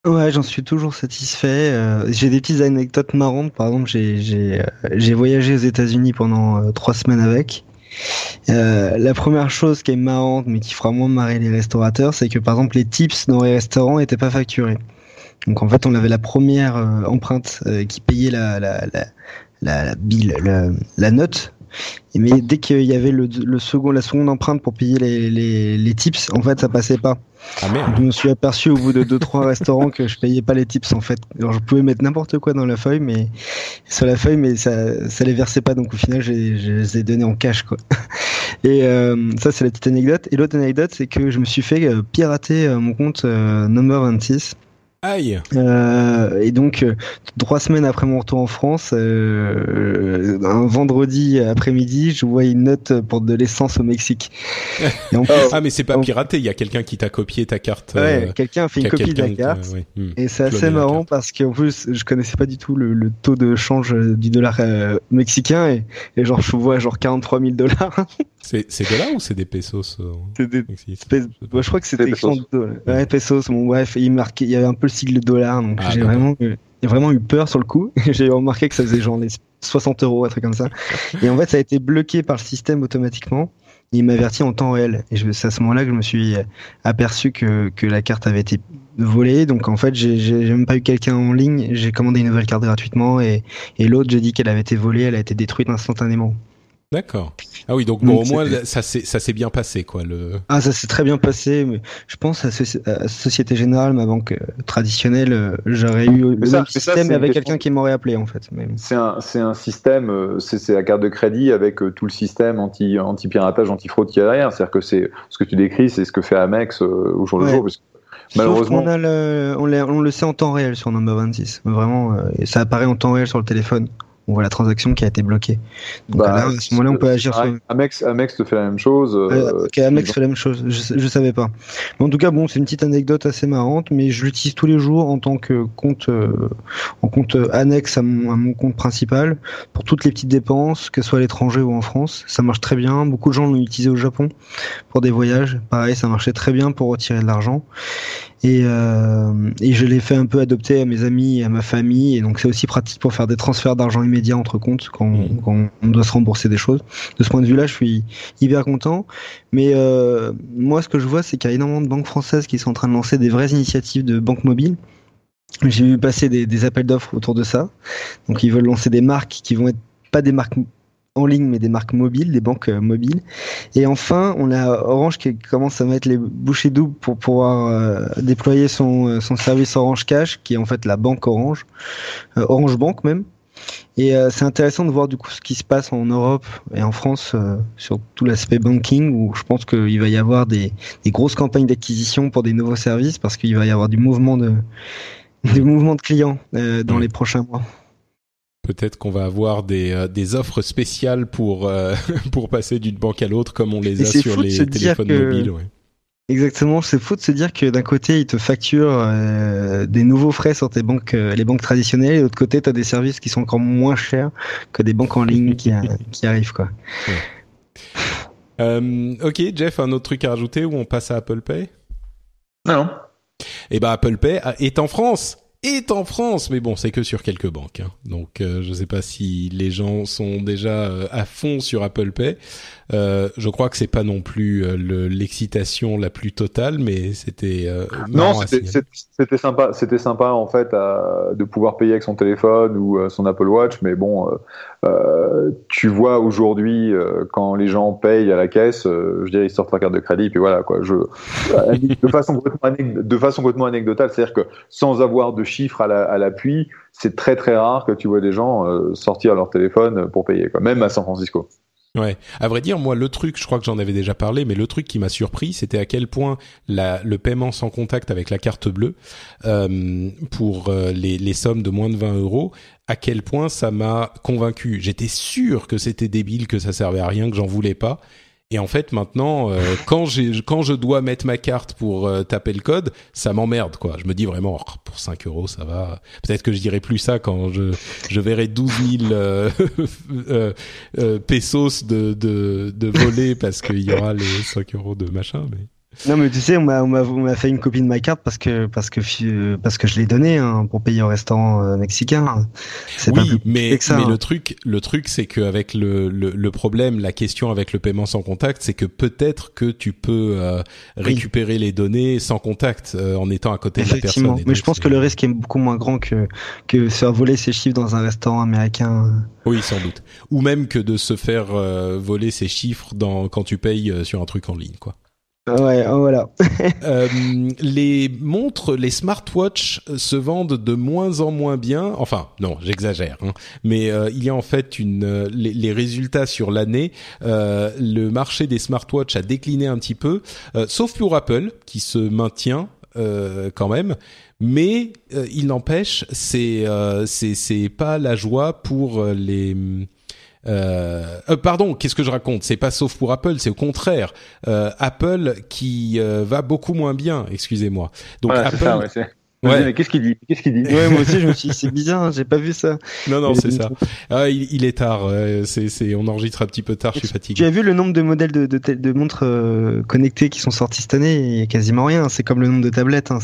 Ouais, j'en suis toujours satisfait. Euh, j'ai des petites anecdotes marrantes. Par exemple, j'ai j'ai euh, j'ai voyagé aux États-Unis pendant trois semaines avec. Euh, la première chose qui est marrante, mais qui fera moins marrer les restaurateurs, c'est que par exemple les tips dans les restaurants étaient pas facturés. Donc en fait, on avait la première euh, empreinte euh, qui payait la la la la, la la, la note. Mais dès qu'il y avait le, le, second, la seconde empreinte pour payer les, les, les tips, en fait, ça passait pas. Ah merde. Je me suis aperçu au bout de deux trois restaurants que je payais pas les tips en fait. Alors je pouvais mettre n'importe quoi dans la feuille, mais sur la feuille, mais ça ça les versait pas. Donc au final, je les ai donnés en cash quoi. Et euh, ça c'est la petite anecdote. Et l'autre anecdote, c'est que je me suis fait pirater mon compte Number 26 Aïe. Euh, et donc, euh, trois semaines après mon retour en France, euh, un vendredi après-midi, je vois une note pour de l'essence au Mexique. Et ah, mais c'est pas piraté, il y a quelqu'un qui t'a copié ta carte. Ouais, quelqu'un a fait une copie de la carte. Ouais. Hmm. Et c'est assez marrant parce qu'en plus, je connaissais pas du tout le, le taux de change du dollar mexicain et, et, genre, je vois genre 43 000 dollars. c'est dollars ou c'est des pesos C'est des je crois que c'était pesos. Ouais, pesos. Bon, bref, il marquait, il y avait un peu le sigle dollar, donc ah, j'ai vraiment, j'ai vraiment eu peur sur le coup. j'ai remarqué que ça faisait genre les 60 euros, un truc comme ça. Et en fait, ça a été bloqué par le système automatiquement. Il m'avertit en temps réel. Et c'est à ce moment-là que je me suis aperçu que, que la carte avait été volée. Donc en fait, j'ai même pas eu quelqu'un en ligne. J'ai commandé une nouvelle carte gratuitement et, et l'autre, j'ai dit qu'elle avait été volée. Elle a été détruite instantanément. D'accord. Ah oui, donc bon, au moins ça s'est ça s'est bien passé quoi. Le... Ah ça s'est très bien passé. Mais je pense à, Société Générale, ma banque euh, traditionnelle, euh, j'aurais eu le même système avec quelqu'un qui m'aurait appelé en fait. C'est un c'est un système, euh, c'est la carte de crédit avec tout le système anti anti piratage, anti fraude qui est derrière. C'est-à-dire que c'est ce que tu décris, c'est ce que fait Amex au jour le jour. malheureusement, on, a le, on, on, le sait en temps réel sur Number 26. Vraiment, et ça apparaît en temps réel sur le téléphone on voit la transaction qui a été bloquée. Donc bah, là, à ce moment-là, on peut agir sur. Amex, Amex te fait la même chose. Euh, Amex fait la même chose. Je, je savais pas. Mais en tout cas, bon, c'est une petite anecdote assez marrante, mais je l'utilise tous les jours en tant que compte, euh, en compte annexe à mon, à mon, compte principal pour toutes les petites dépenses, que ce soit à l'étranger ou en France. Ça marche très bien. Beaucoup de gens l'ont utilisé au Japon pour des voyages. Pareil, ça marchait très bien pour retirer de l'argent. Et, euh, et je l'ai fait un peu adopter à mes amis et à ma famille. Et donc c'est aussi pratique pour faire des transferts d'argent immédiats entre comptes quand, mmh. quand, on doit se rembourser des choses. De ce point de vue-là, je suis hyper content. Mais euh, moi, ce que je vois, c'est qu'il y a énormément de banques françaises qui sont en train de lancer des vraies initiatives de banque mobile. J'ai vu passer des, des appels d'offres autour de ça. Donc ils veulent lancer des marques qui vont être pas des marques en ligne, mais des marques mobiles, des banques euh, mobiles. Et enfin, on a Orange qui commence à mettre les bouchées doubles pour pouvoir euh, déployer son, euh, son service Orange Cash, qui est en fait la banque Orange, Orange Bank même. Et c'est intéressant de voir du coup ce qui se passe en Europe et en France sur tout l'aspect banking, où je pense qu'il va y avoir des, des grosses campagnes d'acquisition pour des nouveaux services, parce qu'il va y avoir du mouvement de, du mouvement de clients dans les prochains mois. Peut-être qu'on va avoir des, euh, des offres spéciales pour euh, pour passer d'une banque à l'autre comme on les a sur les téléphones mobiles. Ouais. Exactement, c'est faux de se dire que d'un côté ils te facturent euh, des nouveaux frais sur tes banques, les banques traditionnelles, et de l'autre côté tu as des services qui sont encore moins chers que des banques en ligne qui, qui arrivent quoi. ok, Jeff, un autre truc à rajouter ou on passe à Apple Pay? Non. Eh ben Apple Pay est en France est en France, mais bon, c'est que sur quelques banques. Hein. Donc, euh, je ne sais pas si les gens sont déjà euh, à fond sur Apple Pay. Euh, je crois que c'est pas non plus l'excitation la plus totale, mais c'était non, c'était sympa. C'était sympa en fait de pouvoir payer avec son téléphone ou son Apple Watch, mais bon, tu vois aujourd'hui quand les gens payent à la caisse, je dirais ils sortent leur carte de crédit, puis voilà quoi. Je de façon complètement, de façon complètement anecdotale, c'est-à-dire que sans avoir de chiffres à l'appui, c'est très très rare que tu vois des gens euh, sortir leur téléphone pour payer, quoi. même à San Francisco. Ouais, à vrai dire, moi, le truc, je crois que j'en avais déjà parlé, mais le truc qui m'a surpris, c'était à quel point la, le paiement sans contact avec la carte bleue euh, pour euh, les, les sommes de moins de 20 euros, à quel point ça m'a convaincu. J'étais sûr que c'était débile, que ça servait à rien, que j'en voulais pas, et en fait, maintenant, euh, quand j'ai quand je dois mettre ma carte pour euh, taper le code, ça m'emmerde quoi. Je me dis vraiment oh, pour 5 euros, ça va. Peut-être que je dirai plus ça quand je je verrai 12 000 euh, pesos de de de voler parce qu'il y aura les 5 euros de machin. Mais non mais tu sais, on m'a on m'a fait une copie de ma carte parce que parce que parce que je l'ai donné hein, pour payer au restaurant euh, mexicain. C'est oui, pas mais ça, mais hein. le truc le truc c'est qu'avec le, le, le problème, la question avec le paiement sans contact, c'est que peut-être que tu peux euh, récupérer les données sans contact euh, en étant à côté de la personne. Mais je pense que le risque est beaucoup moins grand que que se faire voler ses chiffres dans un restaurant américain. Oui, sans doute. Ou même que de se faire voler ses chiffres dans quand tu payes sur un truc en ligne, quoi. Ouais, oh, voilà. euh, les montres, les smartwatches se vendent de moins en moins bien. Enfin, non, j'exagère. Hein. Mais euh, il y a en fait une euh, les, résultats sur l'année. Euh, le marché des smartwatches a décliné un petit peu, sauf pour Apple qui se maintient euh, quand même, mais euh, il n'empêche, euh, c'est c'est pas la joie pour les euh, euh, pardon, qu'est-ce que je raconte? C'est pas sauf pour Apple, c'est au contraire euh, Apple qui va beaucoup moins bien. Excusez-moi. Donc Apple. Ça, ouais, Ouais. Mais qu'est-ce qu'il dit? Qu'est-ce qu'il dit? Ouais, moi aussi je me suis dit c'est bizarre, hein, j'ai pas vu ça. Non non, c'est ça. Ah, il, il, est tard, c'est c'est on enregistre un petit peu tard, je suis fatigué. Tu as vu le nombre de modèles de de, de montres euh, connectées qui sont sortis cette année? Il y a quasiment rien, c'est comme le nombre de tablettes hein.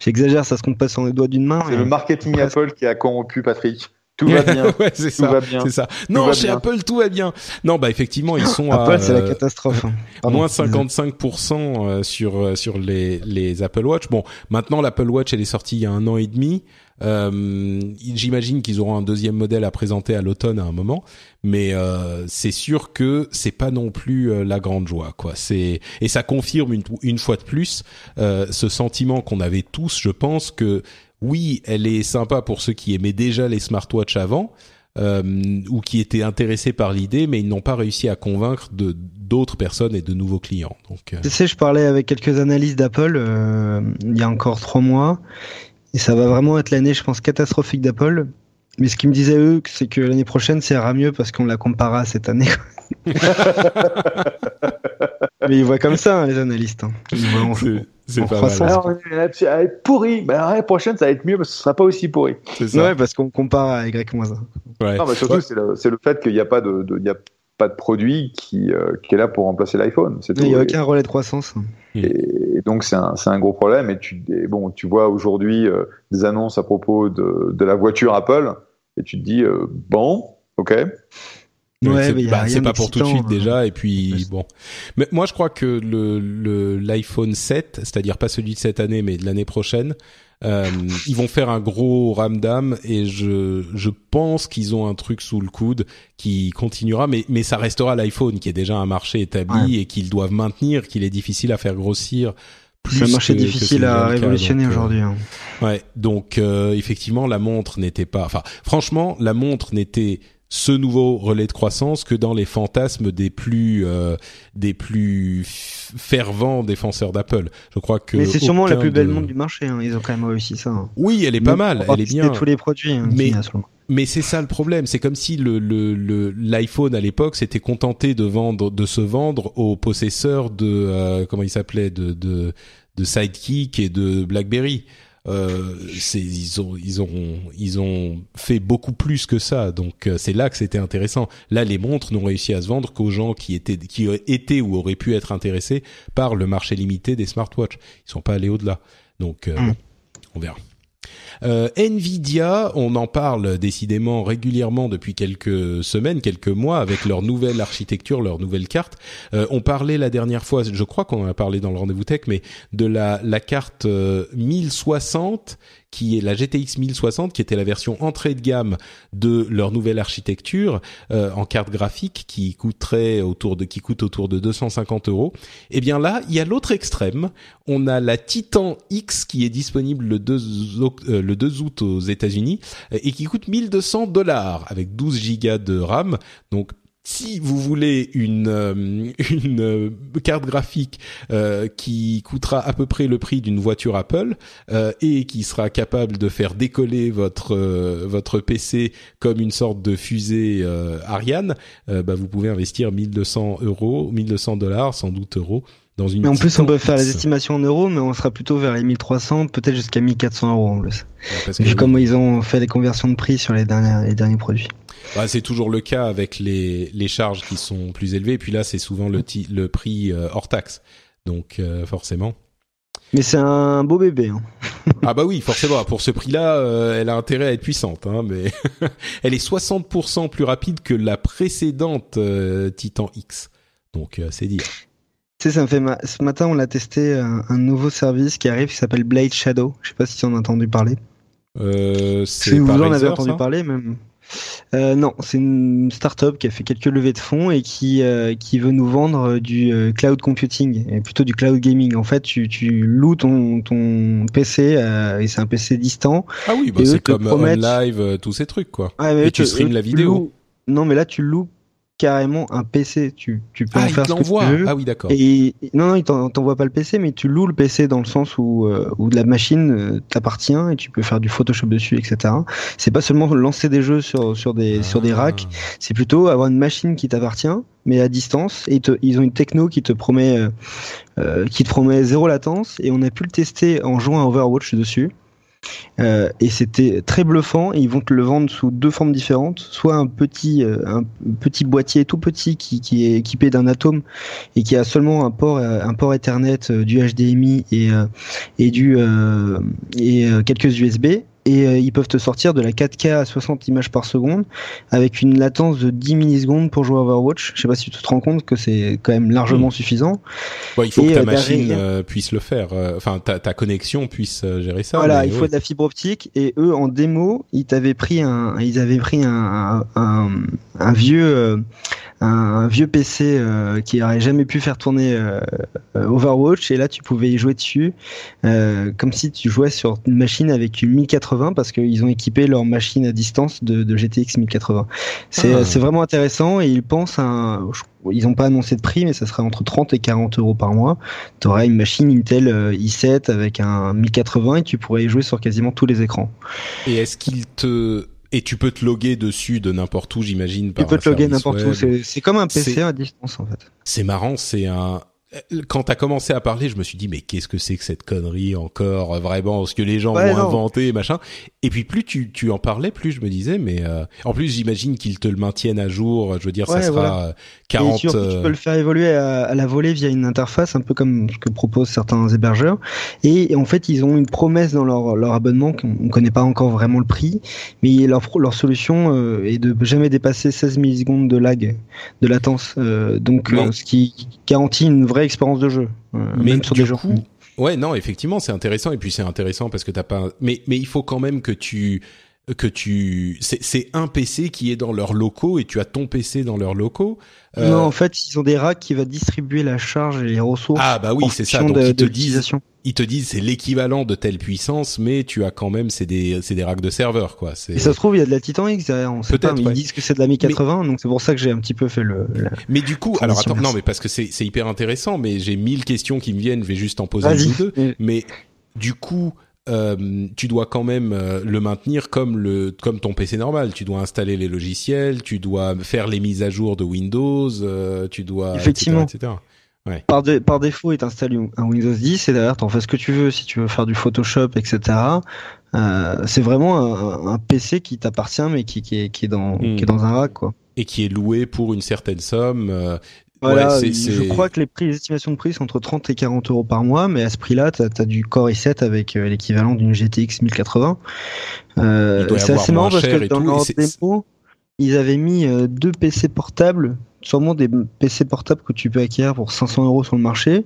J'exagère, ça se compte pas sur les doigts d'une main. C'est le marketing Apple qui a corrompu Patrick. Tout va bien. ouais, c'est ça. Va bien. C'est ça. Non, chez Apple, tout va bien. Non, bah effectivement, ils sont Apple, à c'est la catastrophe. Hein. moins 55% euh, sur euh, sur les les Apple Watch. Bon, maintenant l'Apple Watch elle est sortie il y a un an et demi. Euh, J'imagine qu'ils auront un deuxième modèle à présenter à l'automne à un moment, mais euh, c'est sûr que c'est pas non plus euh, la grande joie, quoi. C'est et ça confirme une, une fois de plus ce sentiment qu'on avait tous, je pense que oui, elle est sympa pour ceux qui aimaient déjà les smartwatches avant. Euh, ou qui étaient intéressés par l'idée, mais ils n'ont pas réussi à convaincre de d'autres personnes et de nouveaux clients. Donc, euh... tu sais, je parlais avec quelques analystes d'Apple euh, il y a encore trois mois, et ça va vraiment être l'année, je pense, catastrophique d'Apple. Mais ce qu'ils me disaient eux, c'est que l'année prochaine, ça ira mieux parce qu'on la comparera à cette année. mais ils voient comme ça, hein, les analystes. Hein. Ils voient c'est pas mal. Alors, ça va être pourri. Ben, l'année prochaine, ça va être mieux parce que ce sera pas aussi pourri. C'est ça. Ouais, parce qu'on compare à Y-1. Ouais. Non, mais surtout, c'est le, le, fait qu'il n'y a pas de, de y a pas de produit qui, euh, qui est là pour remplacer l'iPhone. Il n'y a aucun relais de croissance. Et, et donc, c'est un, un, gros problème. Et tu, et bon, tu vois aujourd'hui euh, des annonces à propos de, de la voiture Apple et tu te dis, euh, bon, ok. Ouais, c'est bah, pas pour tout de suite hein. déjà. Et puis bon, mais moi je crois que le l'iPhone 7, c'est-à-dire pas celui de cette année, mais de l'année prochaine, euh, ils vont faire un gros ramdam et je je pense qu'ils ont un truc sous le coude qui continuera, mais mais ça restera l'iPhone qui est déjà un marché établi et qu'ils doivent maintenir, qu'il est difficile à faire grossir. C'est un marché difficile à révolutionner euh, aujourd'hui. Hein. Ouais, donc euh, effectivement la montre n'était pas. Enfin, franchement, la montre n'était ce nouveau relais de croissance que dans les fantasmes des plus euh, des plus fervents défenseurs d'Apple. Je crois que Mais c'est sûrement la plus belle montre du marché, hein. ils ont quand même réussi ça. Hein. Oui, elle est pas mal, elle est bien. tous les produits hein, mais mais c'est ça le problème, c'est comme si le l'iPhone le, à l'époque s'était contenté de vendre de se vendre aux possesseurs de euh, comment il s'appelait de, de de Sidekick et de BlackBerry euh, ils ont ils ont ils ont fait beaucoup plus que ça. Donc euh, c'est là que c'était intéressant. Là, les montres n'ont réussi à se vendre qu'aux gens qui étaient qui étaient ou auraient pu être intéressés par le marché limité des smartwatches. Ils sont pas allés au-delà. Donc euh, mm. on verra. Euh, Nvidia, on en parle décidément régulièrement depuis quelques semaines, quelques mois, avec leur nouvelle architecture, leur nouvelle carte. Euh, on parlait la dernière fois, je crois qu'on en a parlé dans le rendez-vous tech, mais de la, la carte 1060 euh, qui est la GTX 1060, qui était la version entrée de gamme de leur nouvelle architecture euh, en carte graphique, qui coûterait autour de qui coûte autour de 250 euros. Et eh bien là, il y a l'autre extrême. On a la Titan X qui est disponible le 2, euh, le 2 août aux États-Unis et qui coûte 1200 dollars avec 12 gigas de RAM. Donc si vous voulez une, euh, euh, carte graphique euh, qui coûtera à peu près le prix d'une voiture Apple et qui sera capable de faire décoller votre votre PC comme une sorte de fusée Ariane, bah vous pouvez investir 1200 euros, 1200 dollars, sans doute euros. Dans une mais en plus, on peut faire les estimations en euros, mais on sera plutôt vers les 1300, peut-être jusqu'à 1400 euros en plus. Vu comment ils ont fait les conversions de prix sur les derniers, les derniers produits. Bah, c'est toujours le cas avec les, les charges qui sont plus élevées. Et puis là, c'est souvent le, le prix euh, hors taxe. Donc euh, forcément. Mais c'est un beau bébé. Hein. ah bah oui, forcément. Pour ce prix-là, euh, elle a intérêt à être puissante. Hein, mais elle est 60% plus rapide que la précédente Titan X. Donc c'est dire. Tu sais, ça me fait ce matin, on a testé un, un, nouveau service qui arrive qui s'appelle Blade Shadow. Je sais pas si tu en as entendu parler. Euh, c'est vous en avez entendu parler même. Euh, non, c'est une start-up qui a fait quelques levées de fonds et qui euh, qui veut nous vendre du euh, cloud computing et plutôt du cloud gaming. En fait, tu, tu loues ton ton PC et c'est un PC distant. Ah oui, bah c'est comme live tous ces trucs quoi. et tu stream la vidéo. Non, mais là tu loues carrément un PC. Tu, tu peux ah, en faire il ce que tu veux. Ah oui, d'accord. Et non, non, il t'envoie pas le PC, mais tu loues le PC dans le sens où, euh, où la machine euh, t'appartient et tu peux faire du Photoshop dessus, etc. C'est pas seulement lancer des jeux sur sur des sur des Ah. racks, c'est plutôt avoir une machine qui t'appartient, mais à distance. Et te- ils ont une techno qui te promet euh, euh, qui te promet zéro latence. Et on a pu le tester en jouant à Overwatch dessus. Euh, et c'était très bluffant. Ils vont te le vendre sous deux formes différentes. Soit un petit, euh, boîtier tout petit qui, est équipé d'un atome et qui a seulement un port, euh, Ethernet, du HDMI et, quelques USB. Et euh, ils peuvent te sortir de la 4K à 60 images par seconde avec une latence de 10 millisecondes pour jouer à Overwatch. Je sais pas si tu te rends compte que c'est quand même largement suffisant. Bon, il faut Et, que ta euh, machine euh, puisse le faire. euh, Enfin, ta, ta connexion puisse gérer ça. Voilà, il faut ouais. de la fibre optique et eux en démo, ils t'avaient pris un, ils avaient pris un, un, un, un vieux, euh, un, vieux PC euh, qui aurait jamais pu faire tourner euh, euh, Overwatch et là tu pouvais y jouer dessus euh, comme si tu jouais sur une machine avec une 1080 parce qu'ils ont équipé leur machine à distance de, de GTX 1080. C'est Ah. c'est vraiment intéressant et ils pensent à un, ils n'ont pas annoncé de prix mais ça sera entre 30 et 40 euros par mois. Tu aurais une machine Intel euh, i7 avec un 1080 et tu pourrais y jouer sur quasiment tous les écrans. Et est-ce qu'il te et tu peux te loguer dessus de n'importe où, j'imagine. Tu par peux te loguer n'importe où. C'est comme un PC à distance en fait. C'est marrant, c'est un. Quand t'as commencé à parler, je me suis dit mais qu'est-ce que c'est que cette connerie encore euh, vraiment ce que les gens Ouais, vont non. inventer machin. Et puis plus tu tu en parlais, plus je me disais mais euh, en plus j'imagine qu'ils te le maintiennent à jour. Je veux dire ça sera voilà. euh, Et 40. tu, tu euh, peux le faire évoluer à, à la volée via une interface, un peu comme ce que proposent certains hébergeurs. Et en fait, ils ont une promesse dans leur, leur abonnement qu'on ne connaît pas encore vraiment le prix, mais leur, leur solution euh, est de jamais dépasser 16 millisecondes de lag, de latence. Euh, donc, euh, ce qui garantit une vraie expérience de jeu, euh, mais même sur du des gens. ouais, non, effectivement, c'est intéressant et puis c'est intéressant parce que t'as pas. Mais mais il faut quand même que tu que tu c'est c'est un PC qui est dans leurs locaux et tu as ton PC dans leurs locaux. Euh, Non, en fait, ils ont des racks qui va distribuer la charge et les ressources. ah bah oui, c'est ça. Donc de- ils te disent ils te disent c'est l'équivalent de telle puissance, mais tu as quand même c'est des c'est des racks de serveurs quoi. Et ça se trouve, il y a de la Titan X derrière, on sait pas, mais ouais. ils disent que c'est de la 1080, donc c'est pour ça que j'ai un petit peu fait le. la- mais du coup, alors attends, non mais parce que c'est c'est hyper intéressant, mais j'ai mille questions qui me viennent, je vais juste en poser une ou deux. Mais du coup, euh, tu dois quand même euh, le maintenir comme le comme ton PC normal. Tu dois installer les logiciels, tu dois faire les mises à jour de Windows, euh, tu dois Effectivement. etc. etc. Par, dé- par défaut, il t'installe un Windows 10 et derrière, t'en fais ce que tu veux. Si tu veux faire du Photoshop, etc. Euh, c'est vraiment un, un PC qui t'appartient, mais qui, qui, est, qui, est dans, Hmm. qui est dans un rack, quoi. Et qui est loué pour une certaine somme. Voilà, ouais, je crois que les prix, les estimations de prix sont entre 30 et 40 euros par mois, mais à ce prix-là, t'as as du Core i7 avec euh, l'équivalent d'une GTX 1080. Euh, c'est assez marrant parce que dans leur démo, ils avaient mis euh, deux PC portables, sûrement des PC portables que tu peux acquérir pour 500 euros sur le marché,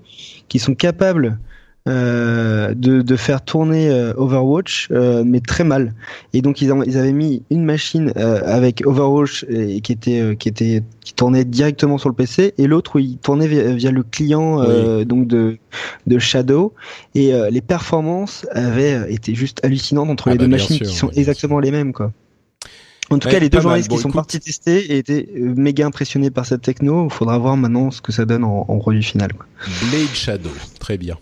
qui sont capables euh, de, de faire tourner euh, Overwatch, euh, mais très mal. Et donc ils, ont- ils avaient mis une machine avec Overwatch et, qui était qui était qui tournait directement sur le PC, et l'autre où il tournait via, via le client donc de de Shadow. Et les performances avaient été juste hallucinantes entre Ah les bah, deux machines sûr, qui sont exactement les mêmes quoi. En tout Ouais, cas, les deux journalistes Bon, qui sont partis tester étaient méga impressionnés par cette techno. Il faudra voir maintenant ce que ça donne en, en produit final. Quoi. Blade Shadow, très bien.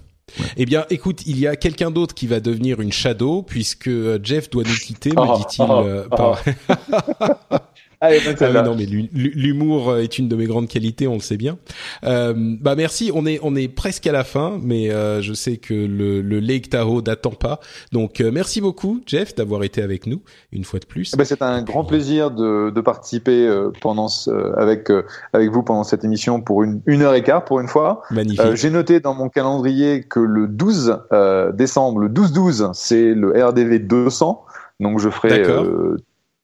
Eh bien, écoute, il y a quelqu'un d'autre qui va devenir une Shadow puisque euh, Jeff doit nous quitter, me Oh, dit-il. oh, euh, oh. par- Ah oui, celle-là. non, mais l'hu- l'humour euh, est une de mes grandes qualités, on le sait bien. Euh, bah merci, on est on est presque à la fin, mais euh, je sais que le, le Lake Tahoe n'attend pas. Donc euh, merci beaucoup, Jeff, d'avoir été avec nous une fois de plus. Ben, c'est un grand plaisir de, de participer euh, pendant ce- euh, avec euh, avec vous pendant cette émission pour une, une heure et quart pour une fois. Magnifique. Euh, J'ai noté dans mon calendrier que le 12 euh, décembre, le 12-12, c'est le RDV 200. Donc je ferai euh,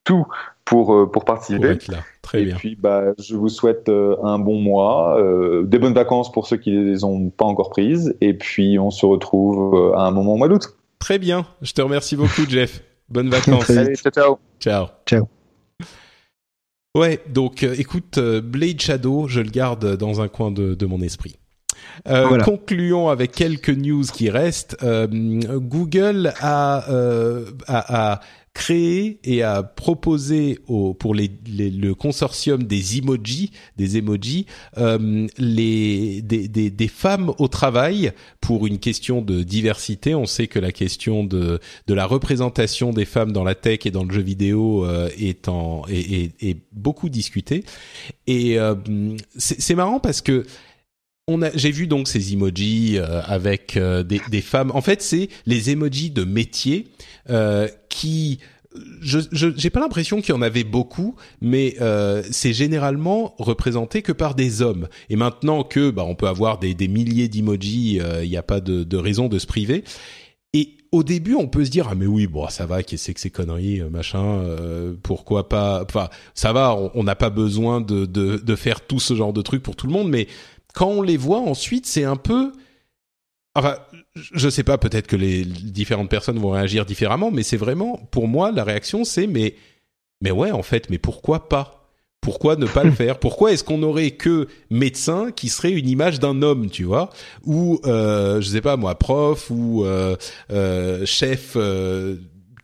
tout pour euh, pour pour participer. être là, très et bien. puis bah je vous souhaite euh, un bon mois, euh, des bonnes vacances pour ceux qui les ont pas encore prises. Et puis on se retrouve euh, à un moment au mois d'août. Très bien. Je te remercie beaucoup, Jeff. Bonnes vacances. Allez, ciao ciao. Ciao. Ciao. Ouais, donc euh, écoute, euh, Blade Shadow, je le garde dans un coin de, de mon esprit. Euh, Voilà. Concluons avec quelques news qui restent. Euh, Google a, euh, a, a créé et a proposé au, pour les, le consortium des emojis, des emojis, euh, les des, des, des, femmes au travail pour une question de diversité. On sait que la question de de la représentation des femmes dans la tech et dans le jeu vidéo euh, est en est, est, beaucoup discutée. Et euh, c'est marrant parce que j'ai vu donc ces emojis euh, avec euh, des, des, femmes. En fait, c'est les emojis de métier euh, qui je j'ai pas l'impression qu'il y en avait beaucoup, mais euh, c'est généralement représenté que par des hommes. Et maintenant que bah on peut avoir des, des milliers d'emojis, il n'y a pas de, de, raison de se priver. Et au début, on peut se dire ah mais oui bon ça va qu'est-ce que ces conneries machin pourquoi pas enfin ça va on n'a pas besoin de, de, de faire tout ce genre de trucs pour tout le monde mais quand on les voit ensuite, c'est un peu Enfin, je sais pas, peut-être que les différentes personnes vont réagir différemment, mais c'est vraiment, pour moi, la réaction, c'est mais, mais ouais, en fait, mais pourquoi pas? Pourquoi ne pas le faire? Pourquoi est-ce qu'on aurait que médecin qui serait une image d'un homme, tu vois? Ou, euh, je sais pas moi, prof ou euh, euh, chef euh,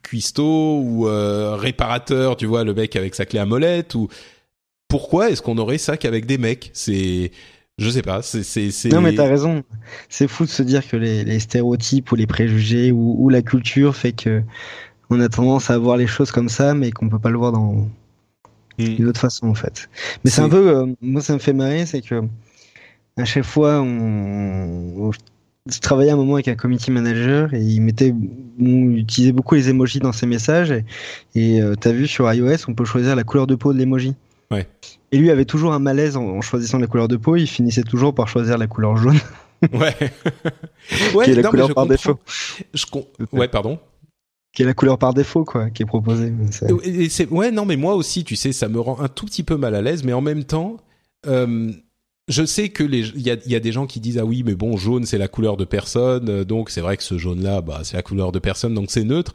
cuistot ou réparateur, tu vois, le mec avec sa clé à molette ou pourquoi est-ce qu'on aurait ça qu'avec des mecs? C'est je sais pas, c'est Non mais t'as raison. C'est fou de se dire que les, les stéréotypes ou les préjugés ou, ou, la culture fait que on a tendance à voir les choses comme ça, mais qu'on peut pas le voir dans hmm. d'une autre façon en fait. Mais c'est un peu, euh, moi ça me fait marrer, c'est que à chaque fois on, je travaillais un moment avec un committee manager et il mettait, on utilisait beaucoup les emojis dans ses messages et, et euh, t'as vu sur iOS on peut choisir la couleur de peau de l'emoji. Ouais. Et lui avait toujours un malaise en, choisissant la couleur de peau. Il finissait toujours par choisir la couleur jaune. ouais. ouais qui est la couleur par défaut. Je Ouais, pardon. Qui est la couleur par défaut, quoi, qui est proposée. Et c'est... Ouais, non, mais moi aussi, tu sais, ça me rend un tout petit peu mal à l'aise, mais en même temps, euh, je sais que les, il y a, y a, des gens qui disent ah oui, mais bon, jaune c'est la couleur de personne, donc c'est vrai que ce jaune-là, bah c'est la couleur de personne, donc c'est neutre.